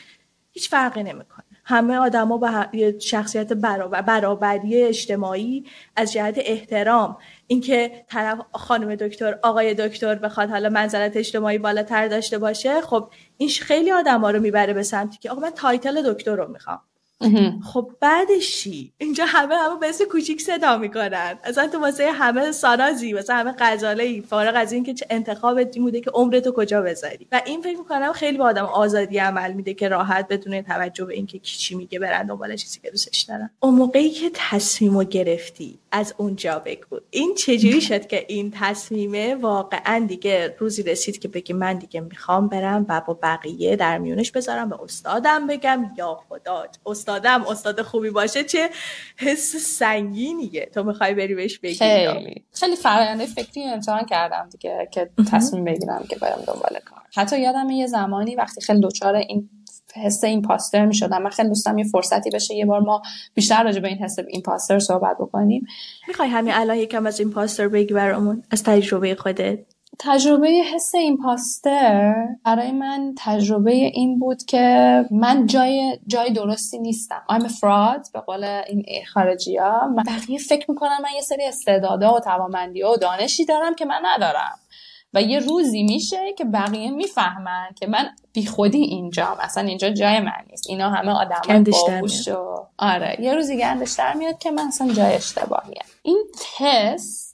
هیچ فرقی نمی‌کنه. همه آدما به شخصیت برابر برابری اجتماعی از جهت احترام. اینکه طرف خانم دکتر آقای دکتر بخواد حالا منزلت اجتماعی بالاتر داشته باشه خب این خیلی آدما رو می‌بره به سمتی که آقا من title دکتر رو می‌خوام. خب بعدش اینجا همه همه اسم کوچیک صدا می‌کنن. اصلا تو واسه همه سانازی واسه همه غزاله ای فارغ از اینکه چه انتخابت بوده که عمرتو کجا بذاری. و این فکر می‌کنم خیلی به آدم آزادی عمل میده که راحت بدون توجه به اینکه کی چی میگه برن دنبال چیزی که دوستش دارن. اون موقعی که تصمیمو گرفتی از اونجا بگو. این چجوری شد که این تصمیمه واقعا دیگه روزی رسید که بگی من دیگه می‌خوام برم و با بقیه در میونش بذارم به استادم بگم یا خدا استادم استاد خوبی باشه چه حس سنگینیه. تو می‌خوای بری بهش بگی خیلی. خیلی فراینده فکری امتحان کردم دیگه که تصمیم بگیرم که برم دنبال کار. حتی یادم یه زمانی وقتی خیلی دوچار این حس ایمپاستر می شدم من خیلی دوستم یه فرصتی بشه یه بار ما بیشتر راجع به این حس ایمپاستر صحبت بکنیم. می‌خوای همین الان یکم از ایمپاستر بگی برامون از تجربه خودت؟ تجربه حس ایمپاستر برای من تجربه این بود که من جای جای درستی نیستم. I'm a fraud به قول این خارجی ها بقیه فکر می‌کنن من یه سری استعدادا و توانمندی و دانشی دارم که من ندارم. و یه روزی میشه که بقیه می‌فهمن که من بیخودی اینجا مثلا اینجا جای من نیست. اینا همه آدم باهوش و آره. یه روزی گندش در میاد که من اصلا جای اشتباهیم. این حس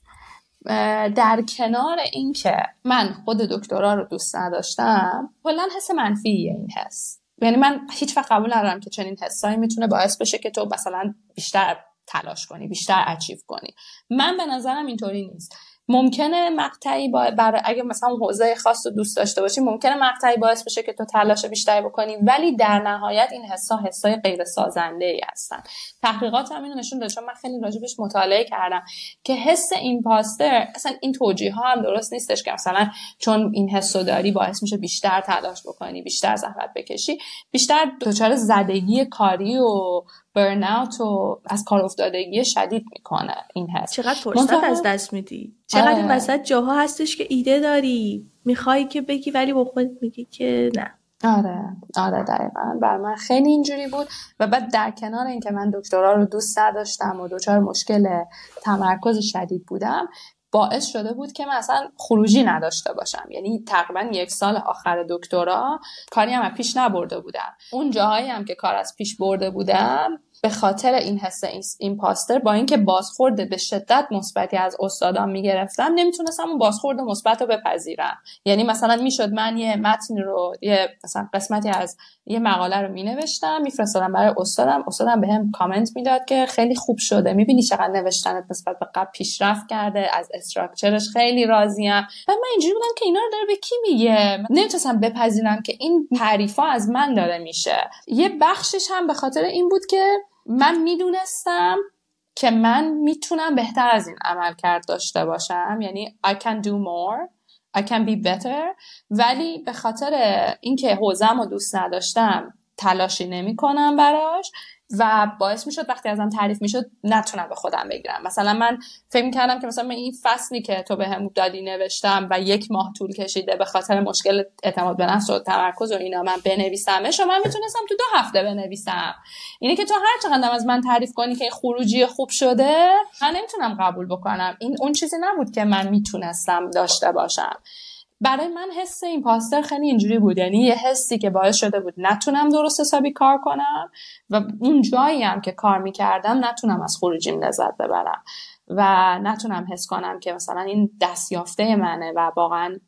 در کنار اینکه من خود دکترا رو دوست نداشتم کلا حس منفیه این حس. یعنی من هیچ وقت قبول ندارم که چنین حسایی می‌تونه باعث بشه که تو مثلا بیشتر تلاش کنی بیشتر اچیو کنی. من به نظرم اینطوری نیست. ممکنه مقطعی با برای اگه مثلا حوزه خاص رو دوست داشته باشی ممکنه مقطعی باعث بشه که تو تلاش بیشتری بکنی ولی در نهایت این حسا حسای غیر سازنده ای هستن. تحقیقات هم اینو نشون داد چون من خیلی راجبش مطالعه کردم که حس ایمپاستر اصلا این توجیه ها هم درست نیستش که مثلا چون این حس داری باعث میشه بیشتر تلاش بکنی بیشتر زحمت بکشی بیشتر دچار زدگی کاری و برن و از کار افتادگی شدید می‌کنه این حس. چقدر فرصت از دست میدی؟ چقدر این آره. وسط جاها هستش که ایده داری می‌خوای که بگی ولی با خودت میگی که نه. آره آره دقیقا. بر من خیلی اینجوری بود و بعد در کنار اینکه من دکترا رو دوست نداشتم و دچار مشکل تمرکز شدید بودم باعث شده بود که من اصلا خروجی نداشته باشم. یعنی تقریبا یک سال آخر دکترا کاری هم پیش نبرده بودم. اون جاهایی هم که کار از پیش برده بودم به خاطر این حس ایمپاستر با اینکه بازخورد به شدت مثبتی از استادان می‌گرفتم نمی‌تونستم اون بازخورد مثبت رو بپذیرم. یعنی مثلا می‌شد من یه متن رو یه مثلا قسمتی از یه مقاله رو مینوشتم میفرستادم برای استادم استادم به هم کامنت می‌داد که خیلی خوب شده. می‌بینی چقدر نوشتنت نسبت به قبل پیشرفت کرده از استراکچرش خیلی راضیم. و من اینجوری بودم که اینا رو داره به کی میگه؟ نمی‌تونستم بپذیرم که این تعریفا از من داره میشه. یه بخشش هم به خاطر این بود که من می‌دونستم که من می‌تونم بهتر از این عمل کرد داشته باشم. یعنی I can do more. I can be better. ولی به خاطر اینکه حوزم رو دوست نداشتم تلاشی نمی کنم براش. و باعث می‌شد وقتی ازم تعریف می‌شد نتونم به خودم بگیرم. مثلا من فکر کردم که مثلا من این فصلی که تو به هم دادی نوشتم و یک ماه طول کشیده به خاطر مشکل اعتماد به نفس و تمرکز و اینا من بنویسمش و من می‌تونستم تو دو هفته بنویسم. اینه که تو هر چقدر از من تعریف کنی که خروجی خوب شده من نمی‌تونم قبول بکنم. این اون چیزی نبود که من می‌تونستم داشته باشم. برای من حس این پاستر خیلی اینجوری بود. یعنی یه حسی که باعث شده بود نتونم درست حسابی کار کنم و اون جایی هم که کار می‌کردم نتونم از خروجیم لذت ببرم و نتونم حس کنم که مثلا این دستیافته منه و واقعا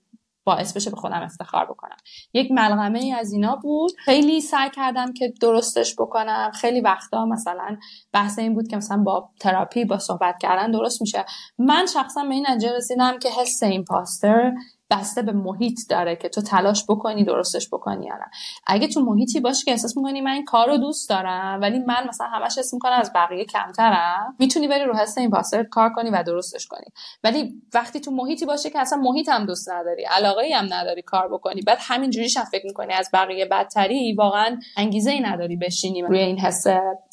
باعث بشه به خودم افتخار بکنم. یک ملغمه ای از اینا بود. خیلی سعی کردم که درستش بکنم. خیلی وقتا مثلا بحث این بود که مثلا با تراپی با صحبت کردن درست میشه. من شخصا به این نتیجه رسیدم که حس پاستر بسته به محیط داره که تو تلاش بکنی درستش بکنی یا نه. اگه تو محیطی باشی که احساس می‌کنی من این کار رو دوست دارم ولی من مثلا همش حس می‌کنم از بقیه کمترم می‌تونی بری رو حس این پاسترت کار کنی و درستش کنی. ولی وقتی تو محیطی باشه که اصلا محیط هم دوست نداری علاقه ای هم نداری کار بکنی بعد همین جوریش هم فکر می‌کنی از بقیه بدتری واقعا انگیزه ای نداری بشینی روی این حس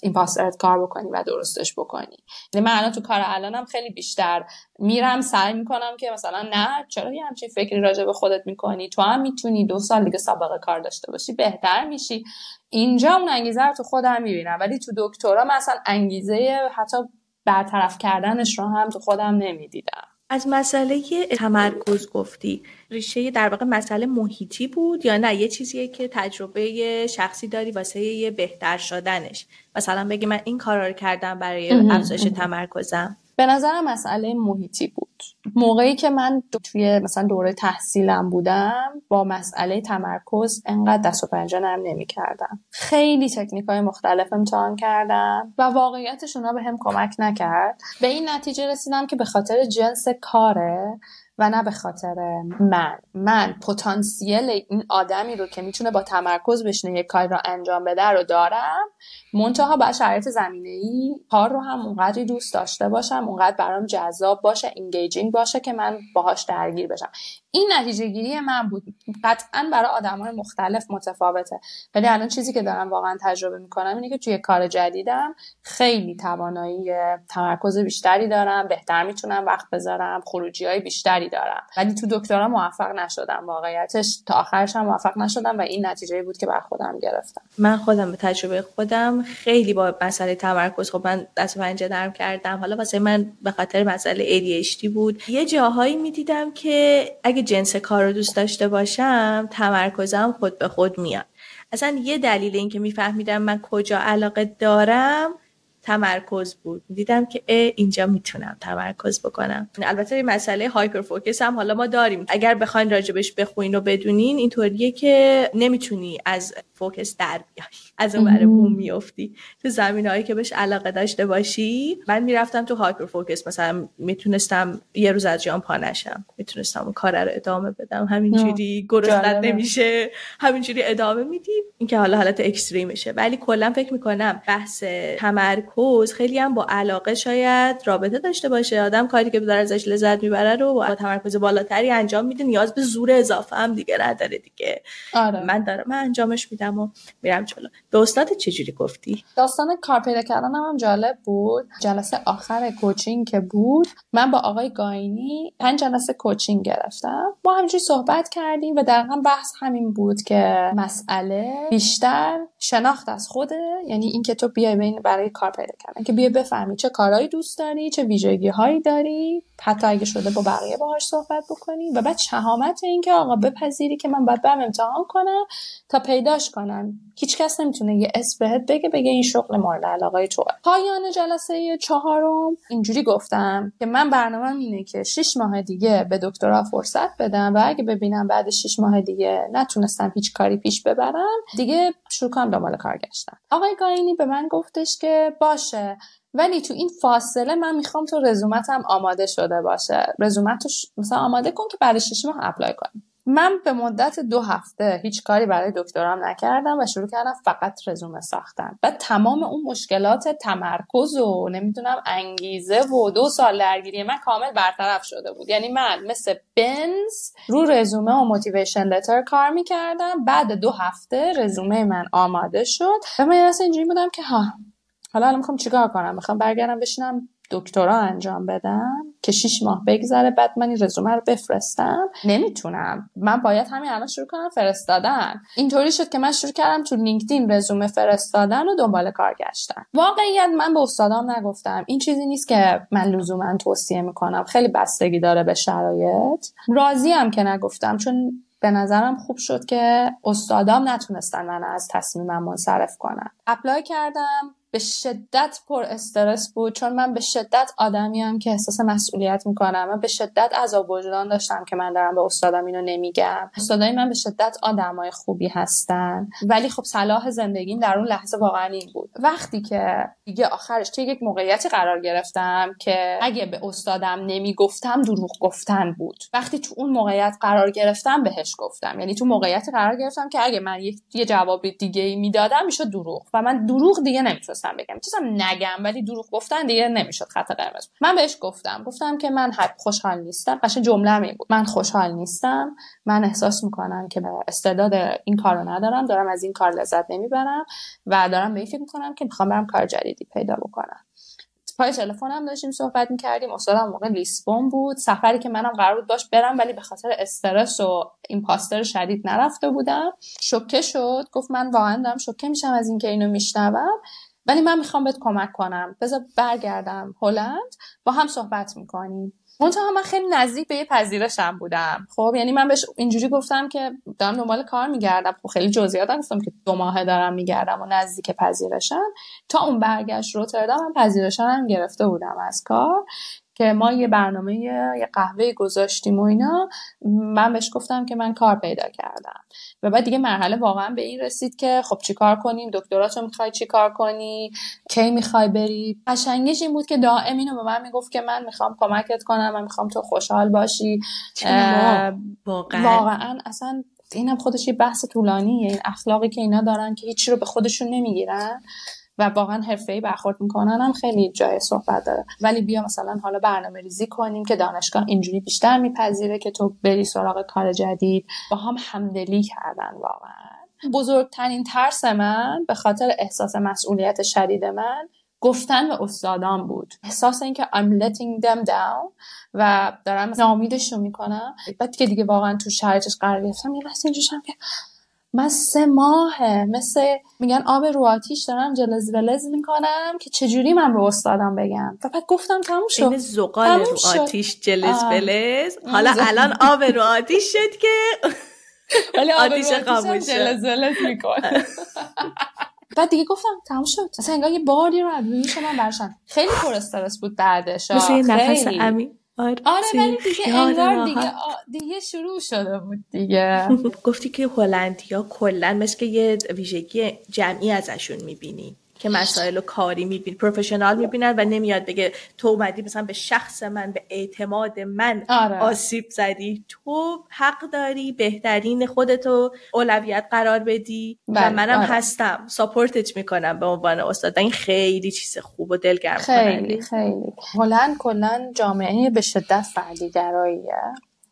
این کار بکنی و درستش بکنی. یعنی من الان تو کار الانم خیلی بیشتر میرم سعی می‌کنم که مثلا نه چرا یه همچین فکری راجع به خودت می‌کنی؟ تو هم می‌تونی دو سال دیگه سابقه کار داشته باشی بهتر میشی. اینجا اون انگیزه رو تو خودم می‌بینم ولی تو دکترا مثلا انگیزه حتی برطرف کردنش رو هم تو خودم نمی‌دیدم. از مسئله تمرکز گفتی ریشه در واقع مسئله محیطی بود یا نه؟ یه چیزیه که تجربه شخصی داری واسه یه بهتر شدنش. مثلا بگی من این کارا رو کردم برای افزایش تمرکزم. به نظرم مسئله محیطی بود. موقعی که من توی مثلا دوره تحصیلم بودم با مسئله تمرکز انقدر دست و پنجه نرم نمی کردم خیلی تکنیک های مختلف امتحان کردم و واقعیتش اونا به هم کمک نکرد. به این نتیجه رسیدم که به خاطر جنس کاره و نه به خاطر من. من پتانسیل این آدمی رو که می‌تونه با تمرکز بشینه یک کاری رو انجام بده رو دارم. منتها باید شرایط زمینه ای کار رو هم اونقدری دوست داشته باشم اونقدر برام جذاب باشه انگیجینگ باشه که من باهاش درگیر بشم. این نتیجه گیری من بود. قطعا برای آدم های مختلف متفاوته. ولی الان چیزی که دارم واقعا تجربه می‌کنم اینه که توی کار جدیدم خیلی توانایی تمرکز بیشتری دارم بهتر می‌تونم وقت بذارم خروجی های بیشتری دارم. ولی تو دکترا موفق نشدم. واقعیتش تا آخرش هم موفق نشدم و این نتیجه بود که بر خودم گرفتم. من خودم به تجربه خودم خیلی با مسئله تمرکز. خب من دست پنجه نرم کردم. حالا واسه من به خاطر مسئله ADHD بود. یه جاهایی می‌دیدم که اگه جنس کار رو دوست داشته باشم تمرکزم خود به خود میاد. اصلا یه دلیل اینکه میفهمیدم من کجا علاقه دارم تمرکز بود. دیدم که اینجا می‌تونم تمرکز بکنم. البته مسئله hyperfocus هم حالا ما داریم. اگر بخواین راجبش بخونین و بدونین اینطوریه که نمی‌تونی از focus در بیای. از اون ور بوم میافتی. تو زمینه هایی که بهش علاقه داشته باشی. من می‌رفتم تو hyperfocus مثلا می‌تونستم یه روز از جام پا نشم. می‌تونستم اون کار رو ادامه بدم. همینجوری گرسنت نمیشه. همینجوری ادامه میدی. اینکه حالا حالت اکستریمشه ولی کلا فکر می‌کنم بحث تمرکز خیلی هم با علاقه شاید رابطه داشته باشه. آدم کاری که داره ازش لذت می‌بره رو با تمرکز بالاتری انجام میده نیاز به زور اضافه هم دیگه نداره دیگه. آره. من دارم من انجامش میدم و میرم جلو. به استاد چجوری گفتی؟ داستان کار پیدا کردن هم جالب بود. جلسه آخر کوچینگ که بود من با آقای گاینی پنج جلسه کوچینگ گرفتم. ما همینجوری صحبت کردیم و دقیقا بحث همین بود که مسئله بیشتر شناخت از خوده. یعنی اینکه تو بیای بین برای کار پیدا کردن که بیای بفهمی چه کارهایی دوست داری چه ویژگی هایی داری حتی اگه شده با بقیه باهاش صحبت بکنی و بعد شهامت اینکه آقا بپذیری که من باید برم امتحان کنم تا پیداش کنم. هیچ کس نمی‌تونه یه اسم بهت بگه بگه این شغل مورد علاقه توه. پایان جلسه چهارم اینجوری گفتم که من برنامه اینه که شش ماه دیگه به دکترا فرصت بدم و اگه ببینم بعد شش ماه دیگه نتونستم هیچ کاری پیش ببرم دیگه شروع کنم دنبال کار گشتن آقای گاینی به من گفتش که باشه. ولی تو این فاصله من می‌خوام تو رزومتم آماده شده باشه. رزومت مثلا آماده کن که بعد شش ماه اپلای کنیم. من به مدت دو هفته هیچ کاری برای دکترام نکردم و شروع کردم فقط رزومه ساختن. و تمام اون مشکلات تمرکز و نمی‌دونم انگیزه و دو سال درگیری من کامل برطرف شده بود. یعنی من مثل بنز رو رزومه و موتیویشن لتر کار می‌کردم. بعد دو هفته رزومه من آماده شد. و من اینجوری بودم که ها حالا الان می‌خوام چیکار کنم؟ می‌خوام برگردم بشینم دکترا انجام بدم که شیش ماه بگذره بعد من این رزومه رو بفرستم. نمی‌تونم. من باید همین الان شروع کنم فرستادن. اینطوری شد که من شروع کردم تو لینکدین رزومه فرستادن و دنبال کار گشتن. واقعیت من به استادام نگفتم. این چیزی نیست که من لزوما توصیه می‌کنم. خیلی بستگی داره به شرایط. راضیم که نگفتم چون به نظرم خوب شد که استادام نتونستن من از تصمیمم منصرف کنن. اپلای کردم. به شدت پر استرس بود چون من به شدت آدمیم که احساس مسئولیت می‌کنم. من به شدت عذاب وجدان داشتم که من دارم به استادم اینو نمیگم. استادای من به شدت آدمای خوبی هستن. ولی خب صلاح زندگیم در اون لحظه واقعا این بود. وقتی که دیگه آخرش توی یک موقعیتی قرار گرفتم که اگه به استادم نمی‌گفتم دروغ گفتن بود. وقتی تو اون موقعیت قرار گرفتم بهش گفتم. یعنی تو موقعیتی قرار گرفتم که اگه من یه جواب دیگه می‌دادم می‌شد دروغ. و من دروغ دیگه نمی‌تونستم می‌تونستم بگم. می‌تونستم نگم ولی دروغ گفتن دیگه نمی‌شد خط قرمز. من بهش گفتم. گفتم که من خوشحال نیستم. قشنگ جمله می بود. من خوشحال نیستم. من احساس می‌کنم که استعداد این کارو ندارم. دارم از این کار لذت نمی‌برم و دارم به این فکر می‌کنم که می‌خوام برم کار جدیدی پیدا بکنم. پای تلفنم داشتیم صحبت می‌کردیم. استادم موقع لیسبون بود. سفری که منم قرار بود باش برم ولی به خاطر استرس و این پاستر شدید نرفته بودم. شوکه شد. گفت من واقعا دارم شوکه میشم از اینکه اینو میشنوم. ولی من می‌خوام بهت کمک کنم. بذار برگردم هلند. با هم صحبت می‌کنیم. منتها من خیلی نزدیک به یه پذیرشم بودم. خب یعنی من بهش اینجوری گفتم که دارم دنبال کار میگردم. خب خیلی جزئیات گفتم که دو ماهه دارم میگردم و نزدیک پذیرشم. تا اون برگشت روتردام من پذیرشم گرفته بودم از کار. که ما یه برنامه یه قهوه گذاشتیم و اینا من بهش گفتم که من کار پیدا کردم. و بعد دیگه مرحله واقعا به این رسید که خب چیکار کنیم؟ دکتراتو می‌خوای چیکار کنی؟ کی می‌خوای بری؟ قشنگش این بود که دائم اینو به من می‌گفت که من می‌خوام کمکت کنم من می‌خوام تو خوشحال باشی. واقعا. واقعا اصلا اینم خودش یه بحث طولانیه. این اخلاقی که اینا دارن که هیچی رو به خودشون نمی‌گیرن. و واقعا حرفه‌ای برخورد می‌کنن هم خیلی جای صحبت داره. ولی بیا مثلا حالا برنامه ریزی کنیم که دانشگاه اینجوری بیشتر میپذیره که تو بری سراغ کار جدید. با هم همدلی کردن واقعا. بزرگترین ترس من به خاطر احساس مسئولیت شدید من گفتن به استادان بود. احساس اینکه I'm letting them down و دارم نامیدشون می‌کنم. بعد که دیگه واقعا تو شرایطش قرار گرفتم یه لحظه که من سه ماهه. مثل میگن آب رو آتیش دارم جلز ولز می‌کنم که چجوری من رو استادم بگم. و بعد گفتم تموم شد. این زغال رو آتیش جلز ولز. حالا الان آب رو آتیش شد که <laughs> ولی آتیش خاموش جلز ولز می‌کنه. <laughs> بعد دیگه گفتم تموم شد. اصلا انگار یه باری رو از روی من برشن. خیلی پر استرس بود بعدش. مثل نفس امین آره, آره ولی دیگه انگار دیگه, دیگه شروع شده بود دیگه. گفتی که هلندیا کلا مثل یه ویژگی جمعی ازشون می‌بینی. که مسائل و کاری میبین پروفشنال می‌بینن و نمیاد بگه تو اومدی مثلا به شخص من به اعتماد من آره. آسیب زدی. تو حق داری بهترین خودتو اولویت قرار بدی و بله، منم آره. هستم. ساپورتت می‌کنم به عنوان استاد. این خیلی چیز خوب و دلگرم خیلی خیلی. هلند کلا جامعه به شدت فردیگراییه.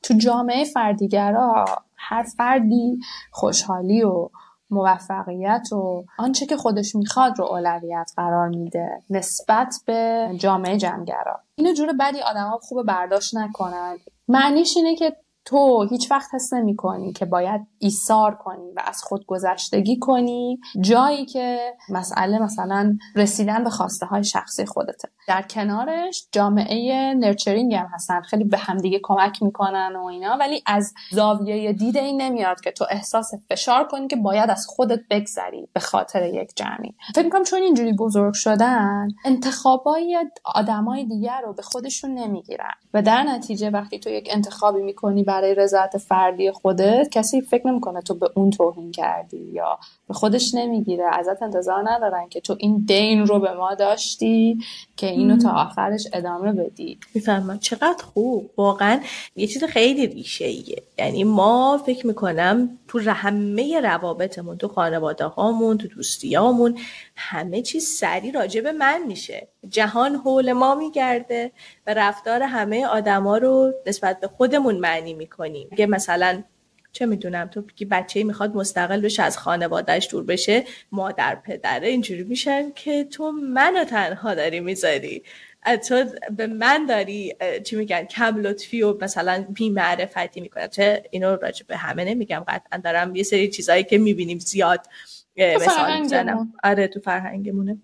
تو جامعه فردیگرا هر فردی خوشحالی و موفقیت و آنچه که خودش می‌خواد رو اولویت قرار میده نسبت به جامعه جمعگرا. اینو جور بدی آدما خوب برداشت نکنن. معنیش اینه که تو هیچ وقت حس نمی کنی که باید ایثار کنی و از خود گذشتگی کنی جایی که مسئله مثلا رسیدن به خواسته های شخصی خودته. در کنارش جامعه نرچرینگ هم هستن خیلی به همدیگه کمک می‌کنن و اینا ولی از زاویه دید این نمیاد که تو احساس فشار کنی که باید از خودت بگذری به خاطر یک جمعی. فکر می‌کنم چون اینجوری بزرگ شدن انتخابای آدمای دیگر رو به خودشون نمی‌گیرن. و در نتیجه وقتی تو یک انتخابی می‌کنی برای رضایت فردی خودت کسی فکر نمی‌کنه تو به اون توهین کردی یا به خودش نمی‌گیره. ازت انتظار ندارن که تو این دین رو به ما داشتی که اینو تا آخرش ادامه بدی. می‌فهمم چقدر خوب. واقعا یه چیز خیلی ریشه ایه یعنی ما فکر می‌کنم تو همه روابطمون تو خانواده هامون تو دوستیامون همه چیز سری راجع به من میشه. جهان حول ما میگرده و رفتار همه آدما رو نسبت به خودمون معنی می‌کنیم. که مثلا چه می‌دونم تو که بچه می‌خواد مستقل بشه از خانوادهش دور بشه مادر پدره اینجوری میشن که تو منو تنها داری می‌ذاری. تو به من داری چی میگن کم لطفی و مثلا بی معرفتی می‌کنه چه اینو راجع به همه نمیگم قطعا دارم یه سری چیزایی که می‌بینیم زیاد مثال می‌زنم. آره تو فرهنگمونه.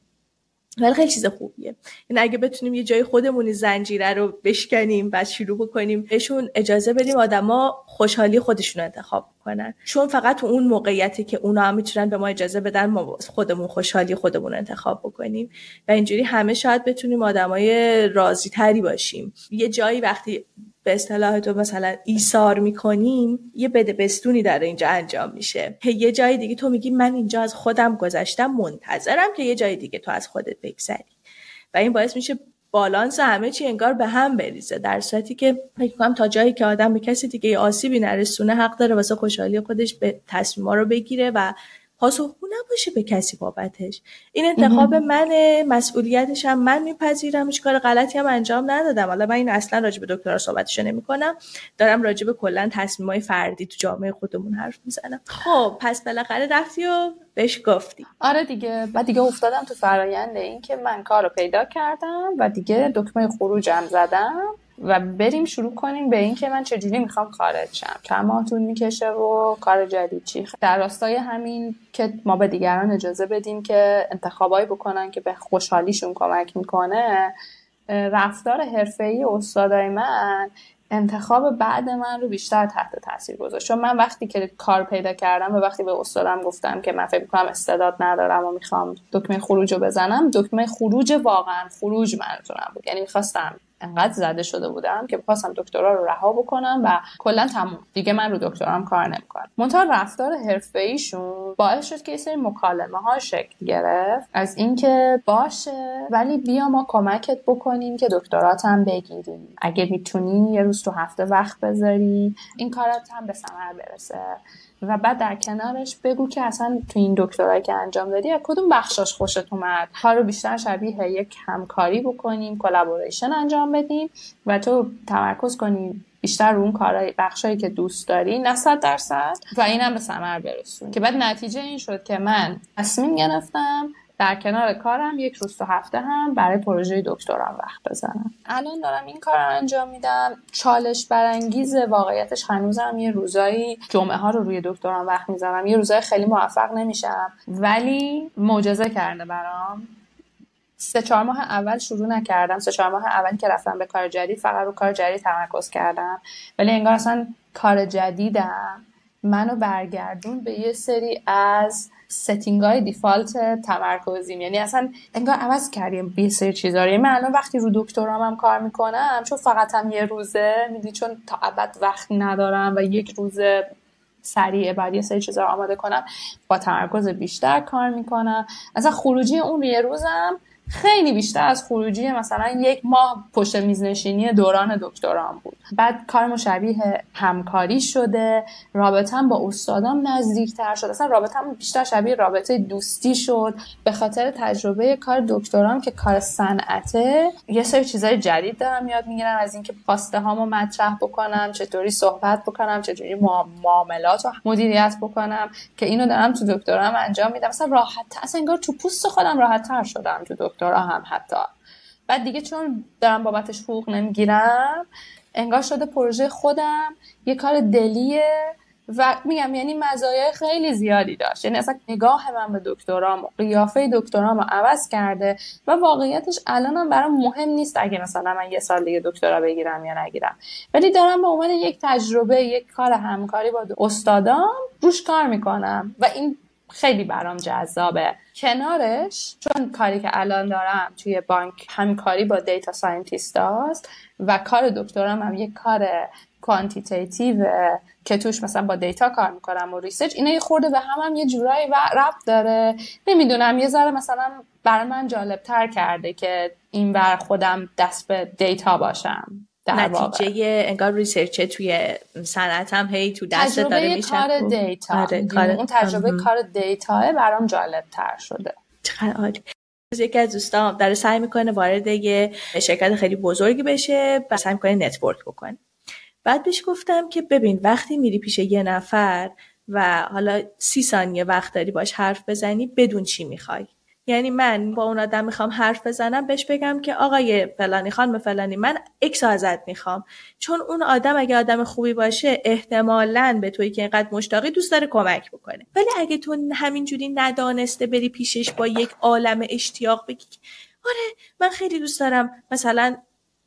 ولی خیلی چیز خوبیه. این اگه بتونیم یه جای خودمونی زنجیره رو بشکنیم و شروع بکنیم بهشون اجازه بدیم آدما خوشحالی خودشون انتخاب کنن. چون فقط تو اون موقعیتی که اونا هم می‌تونن به ما اجازه بدن ما خودمون خوشحالی خودمون انتخاب بکنیم. و اینجوری همه شاید بتونیم آدمای راضی تری باشیم. یه جایی وقتی به اصطلاح تو مثلا ایثار می‌کنیم یه بده بستونی داره اینجا انجام میشه. یه جای دیگه تو میگی من اینجا از خودم گذشتم منتظرم که یه جای دیگه تو از خودت بگذری. و این باعث میشه بالانس همه چی انگار به هم بریزه در صورتی که فکر کنم تا جایی که آدم به کسی دیگه آسیبی نرسونه حق داره واسه خوشحالی خودش به تصمیما رو بگیره و پاسخگو نباشه به کسی بابتش. این انتخاب منه مسئولیتش هم من میپذیرم هیچ کار غلطی هم انجام ندادم. حالا من این اصلا راجع به دکترا صحبتشو نمی‌کنم. دارم راجع به کلا تصمیمای فردی تو جامعه خودمون حرف می‌زنم. خب پس بالاخره رفتی و بهش گفتی. آره دیگه. بعد دیگه افتادم تو فرایند این که من کار رو پیدا کردم و دیگه دکمه خروجم زدم. و بریم شروع کنیم به اینکه من چجوری می‌خوام خارج شم. چند ماه طول می‌کشه و کار جدید چی در راستای همین که ما به دیگران اجازه بدیم که انتخابایی بکنن که به خوشحالیشون کمک می‌کنه رفتار حرفه‌ای استادای من انتخاب بعد من رو بیشتر تحت تاثیر گذاشت. چون من وقتی که کار پیدا کردم و وقتی به استادم گفتم که من فکر می‌کنم استعداد ندارم و می‌خوام دکمه خروج رو بزنم دکمه خروج واقعا خروج منظورم بود. یعنی می‌خواستم انقدر زده شده بودم که می‌خواستم دکترا رو رها بکنم و کلا تموم. دیگه من رو دکترام کار نمی‌کنم. منتها رفتار حرفه‌ایشون باعث شد که یه مکالمه ها شکل گرفت. از اینکه باشه ولی بیا ما کمکت بکنیم که دکترات هم بگیری اگه می‌تونی یه روز تو هفته وقت بذاری این کارات هم به ثمر برسه. و بعد در کنارش بگو که اصلا تو این دکترایی که انجام دادی از کدوم بخشاش خوشت اومد؟ کار رو بیشتر شبیه یک همکاری بکنیم collaboration انجام بدیم و تو تمرکز کنی بیشتر رو اون کارهای بخشایی که دوست داری نه صد درصد. و اینم به ثمر برسون که بعد نتیجه این شد که من تصمیم گرفتم در کنار کارم یک روز تو هفته هم برای پروژه دکترام وقت بزنم. الان دارم این کار رو انجام میدم. چالش برانگیز واقعیتش هنوزم یه روزایی جمعه ها رو روی دکترام وقت می‌زنم یه روزای خیلی موفق نمیشم. ولی معجزه کرده برام. سه چهار ماه اول شروع نکردم. سه چهار ماه اول که رفتم به کار جدید فقط رو کار جدید تمرکز کردم. ولی انگار اصلا کار جدیدم. منو برگردون به یه سری از ستینگ های دیفالت تمرکزیم. یعنی اصلا انگار عوض کردیم یه سری چیزا رو. یعنی من الان وقتی رو دکترام هم کار می‌کنم چون فقط هم یه روزه میدی چون تا ابد وقت ندارم و یک روزه سریع بعد یه سری چیزا رو آماده کنم با تمرکز بیشتر کار می‌کنم. اصلا خروجی اون یه روزم خیلی بیشتر از خروجی مثلا یک ماه پشت میزنشینی دوران دکتران بود. بعد کار مشابه همکاری شده. رابطم با استادام نزدیکتر شد. اصلا رابطم بیشتر شبیه رابطه دوستی شد. به خاطر تجربه کار دکترام که کار صنعته یه سری چیزای جدید دارم یاد می‌گیرم. از اینکه پاسته هامو مطرح بکنم چطوری صحبت بکنم چطوری معاملات رو مدیریت بکنم. که اینو دارم تو دکترام انجام میدم. مثلا راحت اصلا انگار تو پوست خودم راحت تر شدم تو دکترا هم حتی. بعد دیگه چون دارم بابتش حقوق نمی‌گیرم انگار شده پروژه خودم یه کار دلیه و میگم یعنی مزایای خیلی زیادی داشت. یعنی اصلا نگاه من به دکترام و قیافه دکترام رو عوض کرده و واقعیتش الانم برام مهم نیست اگه مثلا من یه سال دیگه دکترا بگیرم یا نگیرم. ولی دارم به عنوان یک تجربه یک کار همکاری با استادام روش کار می‌کنم و این خیلی برام جذابه. کنارش چون کاری که الان دارم توی بانک همکاری با data scientist هاست و کار دکترم هم یک کار quantitative که توش مثلا با data کار می‌کنم و research اینا یه خورده به هم, هم یه جورایی ربط داره. نمی‌دونم یه ذره مثلا برای من جالب تر کرده که این بر خودم دست به data باشم. نتیجه انگار research ه توی صنعت هم هی تو دست داره میشه. کار data. آره، کار... اون تجربه کار data برام جالب تر شده. چقدر یکی از دوستان داره سعی می‌کنه وارد یه شرکت خیلی بزرگی بشه و سعی می‌کنه network بکنه. بعد بهش گفتم که ببین وقتی میری پیش یه نفر و حالا سی ثانیه وقت داری باش حرف بزنی بدون چی می‌خوای؟ یعنی من با اون آدم می‌خوام حرف بزنم بهش بگم که آقای فلانی خانم فلانی من X ازت می‌خوام. چون اون آدم اگه آدم خوبی باشه احتمالا به توی که اینقدر مشتاقی دوست داره کمک بکنه. ولی اگه تو همینجوری ندانسته بری پیشش با یک عالم اشتیاق بگی آره من خیلی دوست دارم مثلا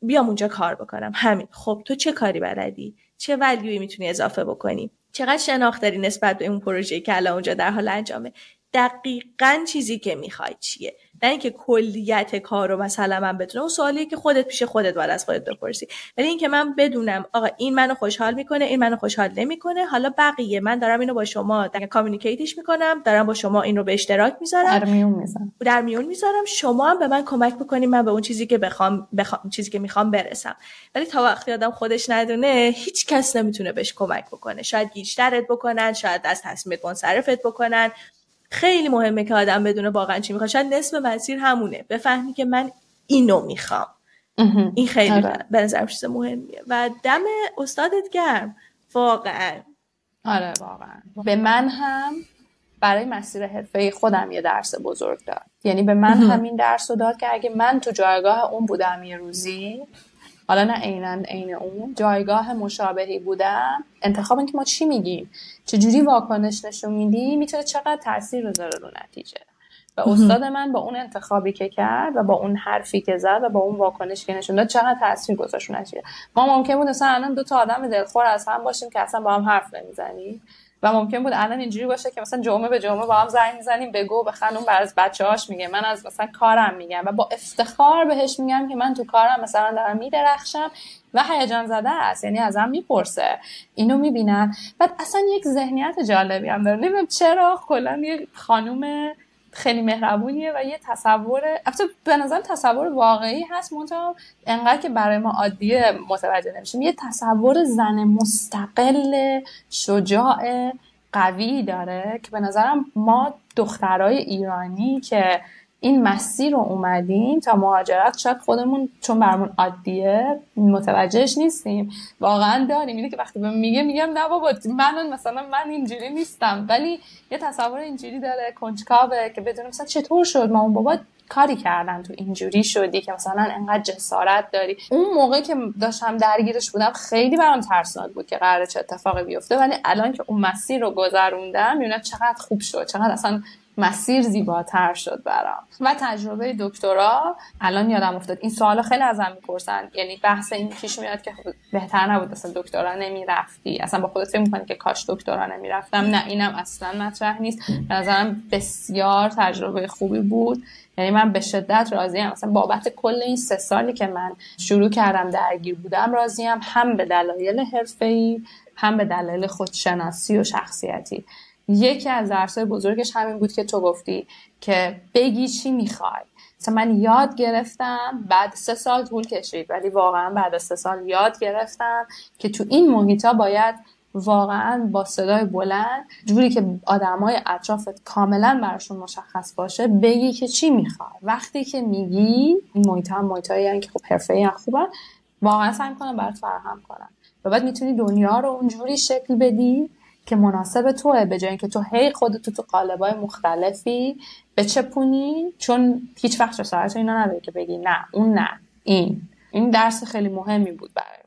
بیام اونجا کار بکنم. همین. خب تو چه کاری بلدی؟ چه ولیوی می‌تونی اضافه بکنی؟ چقدر شناخت داری نسبت به اون پروژه که الان اونجا در حال انجامه؟ دقیقا چیزی که می‌خوای چیه؟ نه اینکه کلیت کار رو مثلا من بدونم. اون سوالیه که خودت پیش خودت باید از خودت بپرسی. ولی اینکه من بدونم آقا این منو خوشحال می‌کنه این منو خوشحال نمی‌کنه حالا بقیه من دارم اینو با شما در کامیونیکیتش می‌کنم دارم با شما این رو به اشتراک می‌ذارم. در میون می‌ذارم. در میون می‌ذارم. شما هم به من کمک بکنید من به اون چیزی که بخوام, بخوام چیزی که می‌خوام برسم. ولی تا وقتی آدم خودش ندونه هیچ کس نمی‌تونه بهش کمک بکنه. شاید گیجترت بکنن شاید از تصمیمت منصرفت بکنن. خیلی مهمه که آدم بدونه واقعا چی می‌خواد. شاید نصف مسیر همونه. بفهمی که من اینو می‌خوام. این خیلی آره. به نظر چیز مهمیه. و دم استادت گرم. واقعا. آره واقعا. به من هم برای مسیر حرفه خودم یه درس بزرگ داد. یعنی به من همین درس رو داد که اگه من تو جایگاه اون بودم یه روزی حالا نه عینا عین اون جایگاه مشابهی بودم. انتخاب اینکه ما چی میگیم؟ چجوری واکنش نشون میدی می‌تونه چقدر تاثیر بذاره رو نتیجه. و استاد من با اون انتخابی که کرد و با اون حرفی که زد و با اون واکنشی که نشون داد چقدر تاثیر گذاشت نتیجه. ما ممکن بود مثلا الان دو تا آدم دلخور از هم باشیم که اصلا با هم حرف نمی‌زنیم. و ممکن بود الان اینجوری باشه که مثلا جمعه به جمعه با هم زنگ می‌زنیم بگو بخن اون بر از بچه‌هاش میگه. من از مثلا کارم میگم و با افتخار بهش میگم که من تو کارم مثلا دارم میدرخشم و هیجان زده است یعنی ازم می‌پرسه. اینو می‌بینن. بعد اصلا یک ذهنیت جالبی هم داره. نمی‌دونم چرا کلا یه خانوم خیلی مهربونیه و یه تصور البته به نظر تصور واقعی هست منتها انقدر که برای ما عادیه متوجه نمیشیم. یه تصور زن مستقل شجاع قوی داره که به نظرم ما دخترای ایرانی که این مسیر رو اومدیم تا مهاجرت. شاید خودمون چون برمون عادیه متوجهش نیستیم. واقعا داریم. اینه که وقتی به میگه میگم نه بابا من مثلا من اینجوری نیستم. ولی یه تصور اینجوری داره کنجکاوه که بدون مثلا چطور شد. ما اون بابا کاری کردن تو اینجوری شدی که مثلا انقدر جسارت داری. اون موقع که داشتم درگیرش بودم خیلی برام ترسناک بود که قراره چه اتفاقی بیفته. ولی الان که اون مسیر رو گذروندم می‌بینم چقدر خوب شد. چقدر اصلا مسیر زیباتر شد برام. و تجربه دکترا الان یادم افتاد. این سوال خیلی ازم می‌پرسن. یعنی بحث این پیش میاد که خب بهتر نبود اصلا دکترا نمی‌رفتی. اصلا با خودت فکر می‌کنی که کاش دکترا نمی‌رفتم؟ نه اینم اصلا مطرح نیست. به نظرم بسیار تجربه خوبی بود. یعنی من به شدت راضیم. مثلا بابت کل این سه سالی که من شروع کردم درگیر بودم راضیم. هم به دلایل حرفه‌ای هم به دلایل خودشناسی و شخصیتی. یکی از درسای بزرگش همین بود که تو گفتی که بگی چی می‌خوای. مثلا من یاد گرفتم بعد سه سال طول کشید ولی واقعا بعد سه سال یاد گرفتم که تو این محیطا باید واقعا با صدای بلند جوری که آدمای اطرافت کاملا براشون مشخص باشه بگی که چی می‌خوای. وقتی که میگی محیط هم محیطایی که خب حرفه‌ای خوبن واقعا سعی کنم برات فراهم کنم. و بعد می‌تونی دنیا رو اونجوری شکل بدی که مناسب توه به جای اینکه تو هی خودتو تو قالبای مختلفی بچپونی چون هیچ وقت جسارت اینا نداری که بگی نه اون نه این. این درس خیلی مهمی بود برای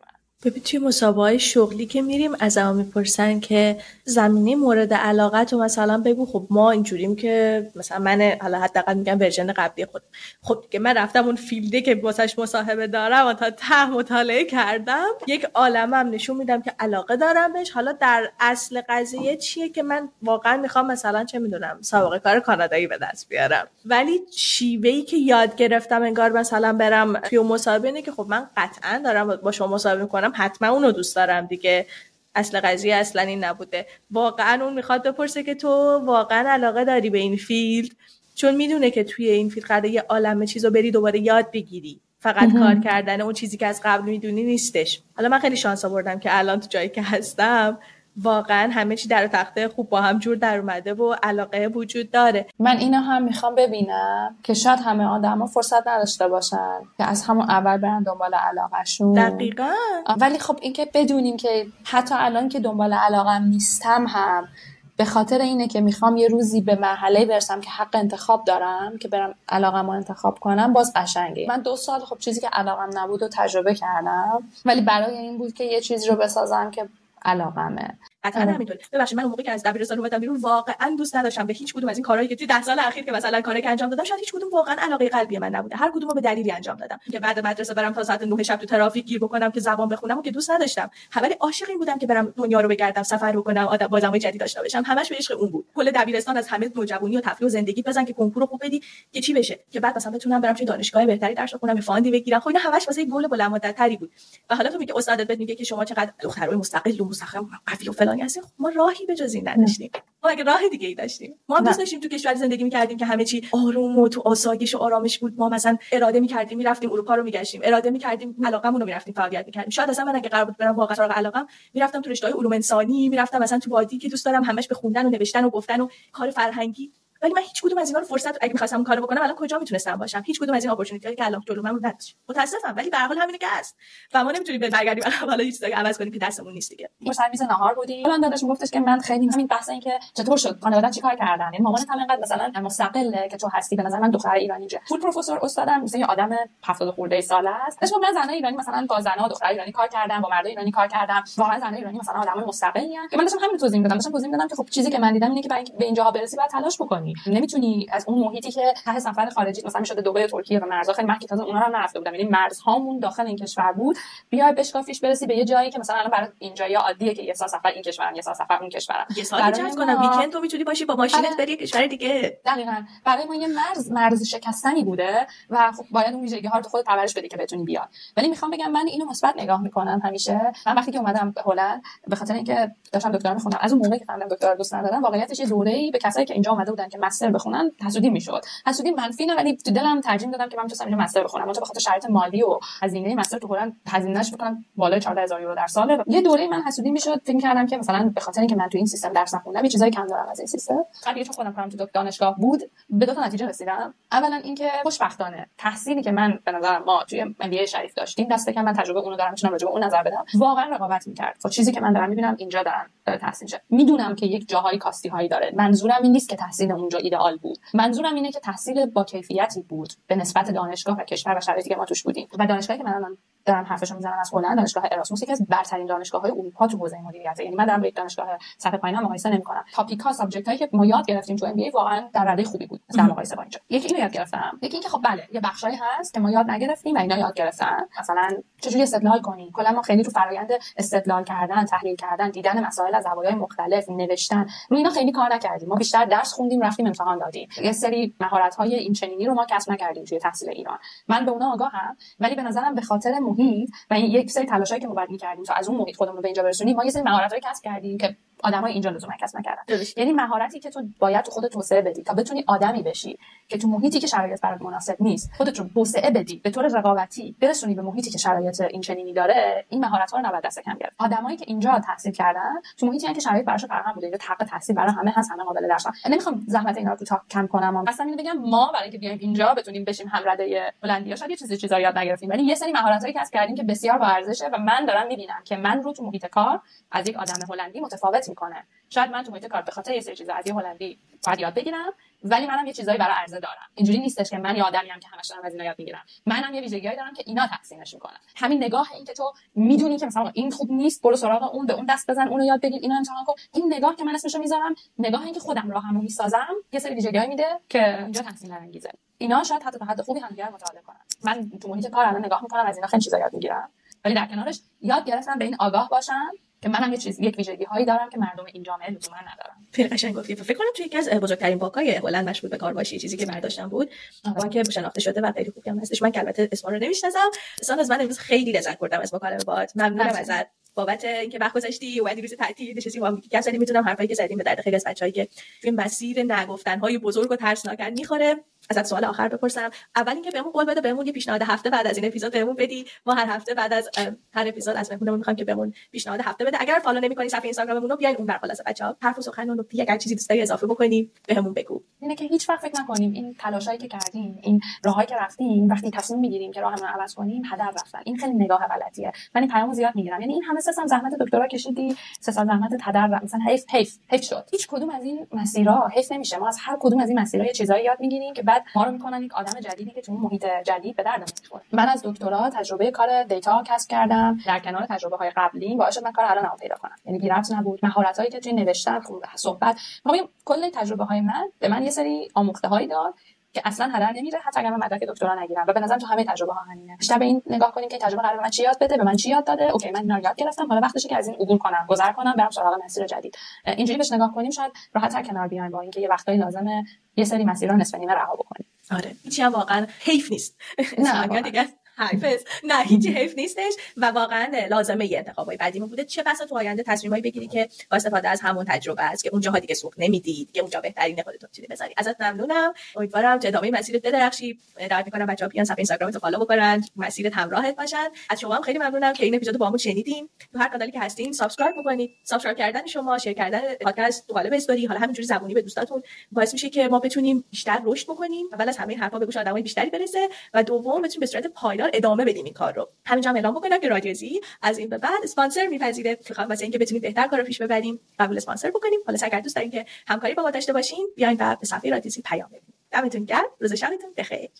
ببین توی مسابقه شغلی که میریم از ما می‌پرسن که زمینه مورد علاقت و مثلا بگو. خب ما اینجوریم که مثلا من حالا حداقل میگم ورژن قبلی خود خب که من رفتم اون فیلده که واسش مصاحبه دارم و تا ته مطالعه کردم. یک عالمم نشون میدم که علاقه دارم بهش حالا در اصل قضیه چیه که من واقعا می‌خوام مثلا چه می‌دونم سابقه کار کانادایی به دست بیارم. ولی شیوهی که یاد گرفتم انگار مثلا برم توی مصاحبه اینه که خب من قطعا دارم با شما مصاحبه می‌کنم. حتما اونو دوست دارم دیگه. اصل قضیه اصلا این نبوده. واقعا اون می‌خواد بپرسه که تو واقعا علاقه داری به این field؟ چون می‌دونه که توی این field قراره یه عالم چیز رو بری دوباره یاد بگیری. فقط کار کردن اون چیزی که از قبل می‌دونی نیستش. حالا من خیلی شانس آوردم که الان تو جایی که هستم واقعا همه چی در و تخته خوب با هم جور در اومده و علاقه وجود داره. من اینو هم می‌خوام ببینم که شاید همه آدما فرصت نداشته باشن که از همون اول برن دنبال علاقهشون. دقیقا. ولی خب اینکه بدونیم که حتی الان که دنبال علاقم نیستم هم به خاطر اینه که می‌خوام یه روزی به مرحله برسم که حق انتخاب دارم که برم علاقم رو انتخاب کنم باز قشنگه. من دو سال خب چیزی که علاقم نبود و تجربه کردم ولی برای این بود که یه چیزی رو بسازم که علاقمه. قطعا. همینطوره ببخشید من اون موقعی که از دبیرستان اومدم بیرون واقعا دوست نداشتم به هیچ کدوم از این کارهایی که توی 10 سال اخیر که مثلا کاری که انجام دادم شاید هیچ کدوم واقعا علاقه قلبی من نبوده. هر کدوم رو به دلیلی انجام دادم. که بعد مدرسه برم تا ساعت 9 شب تو ترافیک گیر بکنم که زبان بخونم و که دوست نداشتم. ولی عاشق این بودم که برم دنیا رو بگردم سفر بکنم آدم با آدمای جدید آشنا بشم. همش به عشق اون بود. کل دبیرستان از همه نوجوانی و تفریح و زندگی بزن که کنکور خوب بدی که چی بشه؟ که بعد مثلا بتونم برم توی دانشگاه بهتری درس بخونم فاندی بگیرم. خب اینا همش واسه گل بلند مدت بود. و حالا تو میگه استادت بهت میگه که شما چقدر دخترای مستقل و مستقل قوی و فلان. خب ما راهی به جز این نداشتیم. ما اگه راه دیگه ای داشتیم. ما دوست داشتیم تو کشور زندگی می‌کردیم که همه چی آروم و تو آسایش و آرامش بود. ما مثلا اراده می‌کردیم می‌رفتیم اروپا رو میگشتیم. اراده می‌کردیم علاقمون رو می‌رفتیم فعالیت می‌کردیم. شاید اصلا من اگه قرار بود برم واقعا سراغ علاقم می‌رفتم تو رشته علوم انسانی می‌رفتم مثلا تو وادی که دوست دارم همش به خوندن و نوشتن و گفتن و کار فرهنگی. ولی من هیچ کدوم از اینا رو فرصت اگه می‌خواستم کارو بکنم الان کجا می‌تونستم باشم؟ هیچ کدوم از این اپورتونیتی که الان جلو من نداشت. متاسفم ولی به هر حال همینه که هست. و ما نمی‌تونیم برگردیم حالا هیچ چیزی عوض کنیم که دستمون نیست دیگه. سر میز نهار بودیم. الان داداش گفتش که من خیلی همین بحث این که چطور شد؟ خانواده چیکار کردن؟ یعنی مامانت هم انقدر مثلا مستقله که تو هستی به نظر من دختر ایرانی جه. فول پروفسور استادم مثل یه آدم 70 خورده ساله است. داشت من زنای ایرانی مثلا با زنا دختر ایرانی کار کردم با مرد ایرانی کار کردم. واقعا زنای ایرانی مثلا آدم مستقلی که من داشتم همین توضیح می‌دادم. داشتم توضیح می‌دادم که خب چیزی که من دیدم اینه که برای به اینجاها برسی باید تلاش بکنی. نمی‌تونی از اون محیطی که ته سفر خارجی مثلا می‌شده دبی ترکیه و مرزها خیلی من که تازه اونها رو نرفته بودم یعنی مرزهامون داخل این کشور بود. بیای بشکافیش برسی به یه جایی که مثلا الان برای اینجا یا عادیه که یه سال سفر این کشورم یه سال سفر اون کشورم یه سال چرت کنم ویکند تو می‌تونی باشی با ماشینت. بری کشور دیگه. دقیقاً. برای ما یه مرز مرز شکستنی بوده و خب باید اون ویژگی ها رو تو خود پرورش بدی که بتونی بیاد ولی می‌خوام بگم من اینو مثبت نگاه می‌کنم همیشه. من وقتی که اومدم به هلند به خاطر اینکه داشتم دکترا می‌خونم از اون موقعی که فهمیدم دکترا دوست ندارم واقعیتش یه دوره‌ای به کسایی که اینجا اومده بودن که مستر بخونن حسودی می‌شد. حسودی منفی نه ولی تو دلم ترجیح دادم که من می‌تونم اینجا مستر بخونم. اونجا به خاطر شرایط مالی و هزینه مستر تو هلند هزینه‌اش بکنم بالای 14000 یورو در سال. یه دوره من حسودی می‌شد فکر کردم که مثلا به خاطر اینکه من تو این سیستم درس نخوندم یه چیزایی کم دارم از این سیستم. قبل چون خودم کارم تو دانشگاه بود به دو تا نتیجه رسیدم. اولا اینکه خوشبختانه تحصیلی که من به نظر ما توی ام شریف داشتیم دست کم من تجربه اونو دارم می‌تونم راجع به اون نظر بدم واقعا رقابت می‌کرد. با چیزی که من دارم می‌بینم اینجا دارن. داره تحصیل میشه. می‌دونم که یک جاهای کاستی هایی داره. منظورم این نیست که تحصیل اونجا ایدئال بود. منظورم اینه که تحصیل با کیفیتی بود به نسبت دانشگاه و کشور و شرایطی که ما توش بودیم. و دانشگاهی که من الان دارم حرفشو می‌زنم از هلند دانشگاه اراسموس یکی از برترین دانشگاه های اروپا تو حوزه مدیریت. یعنی من دارم یک دانشگاه سطح پایین مقایسه نمی‌کنم. topic ا subject هایی که ما یاد گرفتیم تو MBA واقعا در رده خوبی بود. در مقایسه با اینجا. یکی اینو یاد گرفتم. یکی اینکه خب بله یه بخشایی هست که ما یاد نگرفتیم و اینا یاد گرفتن. مثلا چجوری استدلال کنیم؟ کلا ما خیلی تو فرآیند استدلال کردن تحلیل کردن دیدن مسائل از زوایای مختلف نوشتن. روی اینا خیلی کار نکردیم. ما بیشتر درس خوندیم رفتیم امتحان دادیم. یه سری مهارت های این چنینی رو ما کسب نکردیم توی تحصیل ایران. من به اونا آگاهم ولی به نظرم به خاطر محیط و یک سری تلاشایی که ما باید می‌کردیم تا از اون محیط خودمون به اینجا برسونیم ما یه سری مهارت‌های کسب کردیم که آدمای اینجا لزوما کسب نکردن. یعنی مهارتی که تو باید تو خودت توسعه بدی تا بتونی آدمی بشی که تو محیطی که شرایط برات مناسب نیست خودت رو توسعه بدی به طور رقابتی برسونی به محیطی که شرایط این چنینی داره این مهارت ها رو نباید دست کم گرفت. آدمایی که اینجا تحصیل کردن تو محیطی که شرایط براش فراهم بوده. یا حق تحصیل برای همه هست همه قابل درس نمی‌خوام زحمت اینا رو کوتاه کم کنم اصلا اینو بگم ما برای اینکه بیایم اینجا بتونیم بشیم همرده هلندیا شاید یه چیزی چیزا یاد نگرفتیم. ولی یه سری مهارتایی کسب کردیم که بسیار با ارزشه و من دارم می‌بینم که من رو تو محیط کار از یک آدم هلندی متفاوت می‌کنه. شاید من تو محیط کار به خاطر یه سری چیزا از یه هلندی باید یاد بگیرم ولی منم یه چیزایی برای عرضه دارم. اینجوری نیستش که من یه آدمی ام که همش دارم از اینا یاد می‌گیرم. منم یه ویژگیایی دارم که اینا تحسینش می‌کنن. همین نگاه این که تو می‌دونی که مثلا این خوب نیست برو سراغ اون به اون دست بزن اونو یاد بگیر اینو امتحان کن. این نگاه که من اسمشو می‌ذارم نگاه این که خودم راهمو می‌سازم یه سری ویژگیایی میده که اینجا تحسین انگیزه اینا شاید حتی تا حد خوبی همدیگه مطالعه کنن. من تو محیط کار الان نگاه می‌کنم از اینا خیلی چیزا یاد می‌گیرم. ولی در کنارش یاد گرفتم به این آگاه باشم که منم یه چیز یک ویژگی هایی دارم که مردم این جامعه لزوما ندارن. خیلی قشنگ گفتی. فکر کنم توی یکی از بزرگترین بانک‌های هلند مشغول به کار باشی چیزی که برداشتم بود. بانک شناخته شده و خیلی خوبی هم هستش. من که البته اسم رو نمی‌شناسم. اصلا از من امروز خیلی لذت بردم از مکالمه باهات ممنونم ازت. بابت اینکه وقت گذاشتی اومدی روز تعطیل نشستی با هم گپ می‌تونم حرفایی که زدیم به درد خیلی از بچه‌ای که توی مسیر نگفتن های بزرگ و ترسناک می‌خوره. ازت سوال آخر بپرسم. اول اینکه بهمون قول بده بهمون یه پیشنهاد هفته بعد از این اپیزود بهمون بدی. ما هر هفته بعد از هر اپیزود از مهمونمون می‌خوایم که بهمون پیشنهاد هفته بده. اگر follow نمی‌کنی صفحه اینستاگراممون رو بیاین اون بر خلاص بچه‌ها. حرف و سخن و نکته اگر چیزی دوست داری اضافه بکنی بهمون بگو. اینه که هیچ وقت فکر نکنیم این تلاشایی که کردیم این راههایی که رفتیم وقتی تصمیم می‌گیریم که راهمون عوض کنیم هدر رفتن. این خیلی نگاه غلطیه. من این پیامو زیاد می‌گیرم. یعنی این همه سه زحمت دکترا کشیدی سه سال زحمت رفت. مثلا حیف حیف حیف شد. هیچ کدوم از این مسیرها حیف نمیشه. ما از هر کدوم از این مسیرها یه چیزایی یاد می‌گیریم که بعد ما رو می‌کنن یک آدم جدیدی که تو محیط جدید به درد می‌خوره من از دکترا تجربه کار data کسب کردم. در کنار تجربه های قبلی باعث شد من کار الان پیدا کنم. یعنی گیرت نبود. مهارت هایی که توی نوشتن صحبت. می‌خوام کل تجربه های من به من یه سری آموخته هایی داد. که اصلا هدر نمیره حتی اگر من مدرک دکترا نگیرم. و به نظرم تو همه تجربه ها همینه. بیشتر به این نگاه کنیم که تجربه قرار من چی یاد بده به من چی یاد داده. اوکی من اینا یاد گرفتم. حالا وقتشه که از این عبور کنم گذر کنم برم سراغ مسیر جدید. اینجوری بهش نگاه کنیم شاید راحت‌تر کنار بیایم با اینکه یه وقتایی لازمه یه سری مسیرها نصف نیمه رها بکنیم. آره. هیچی هم واقعا حیف نیست. نه <laughs> دیگه حیف نه هیچی حیف نیستش و واقعا لازمه یه انتخابای بعدی بوده. چه بسا تو آینده تصمیمایی بگیری که با استفاده از همون تجربه است که اونجاها دیگه سوق نمیدی دیگه اونجا بهترین خودت چیزی بذاری. ازت ممنونم. امیدوارم که ادامه مسیرت بدرخشی دعوت می‌کنم بچه‌ها بیان صفحه اینستاگرام تو follow بکنن. مسیرت همراهت باشن. از شما هم خیلی ممنونم که این اپیزودو باهامون شنیدین. تو هر کانالی که هستین subscribe بکنید. subscribe کردن شما share کردن پادکست تو قالب استوری. حالا همینجوری زبونی به دوستاتون. باعث میشه که ما بتونیم بیشتر رشد بکنیم. اول از همه حرفا به گوش آدمای بیشتری برسه و دوم بتونیم به صورت پایدار ادامه بدیم این کار رو. همینجا هم اعلام بکنم که رادیوزی از این به بعد اسپانسر میپذیره. می‌خوام واسه اینکه بتونیم بهتر کارو پیش ببریم قبول اسپانسر بکنیم. حالا اگر دوست دارین که همکاری با ما داشته باشین بیاین و به صفحه رادیوزی پیام بدین. دمتون گرم. روز شبتون بخیر.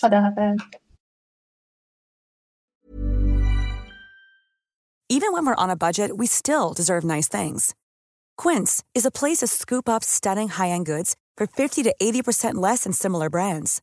خداحافظ Even when we're on a budget, we still deserve nice things. Quince is a place to scoop up stunning high-end goods for 50 to 80% less than similar brands.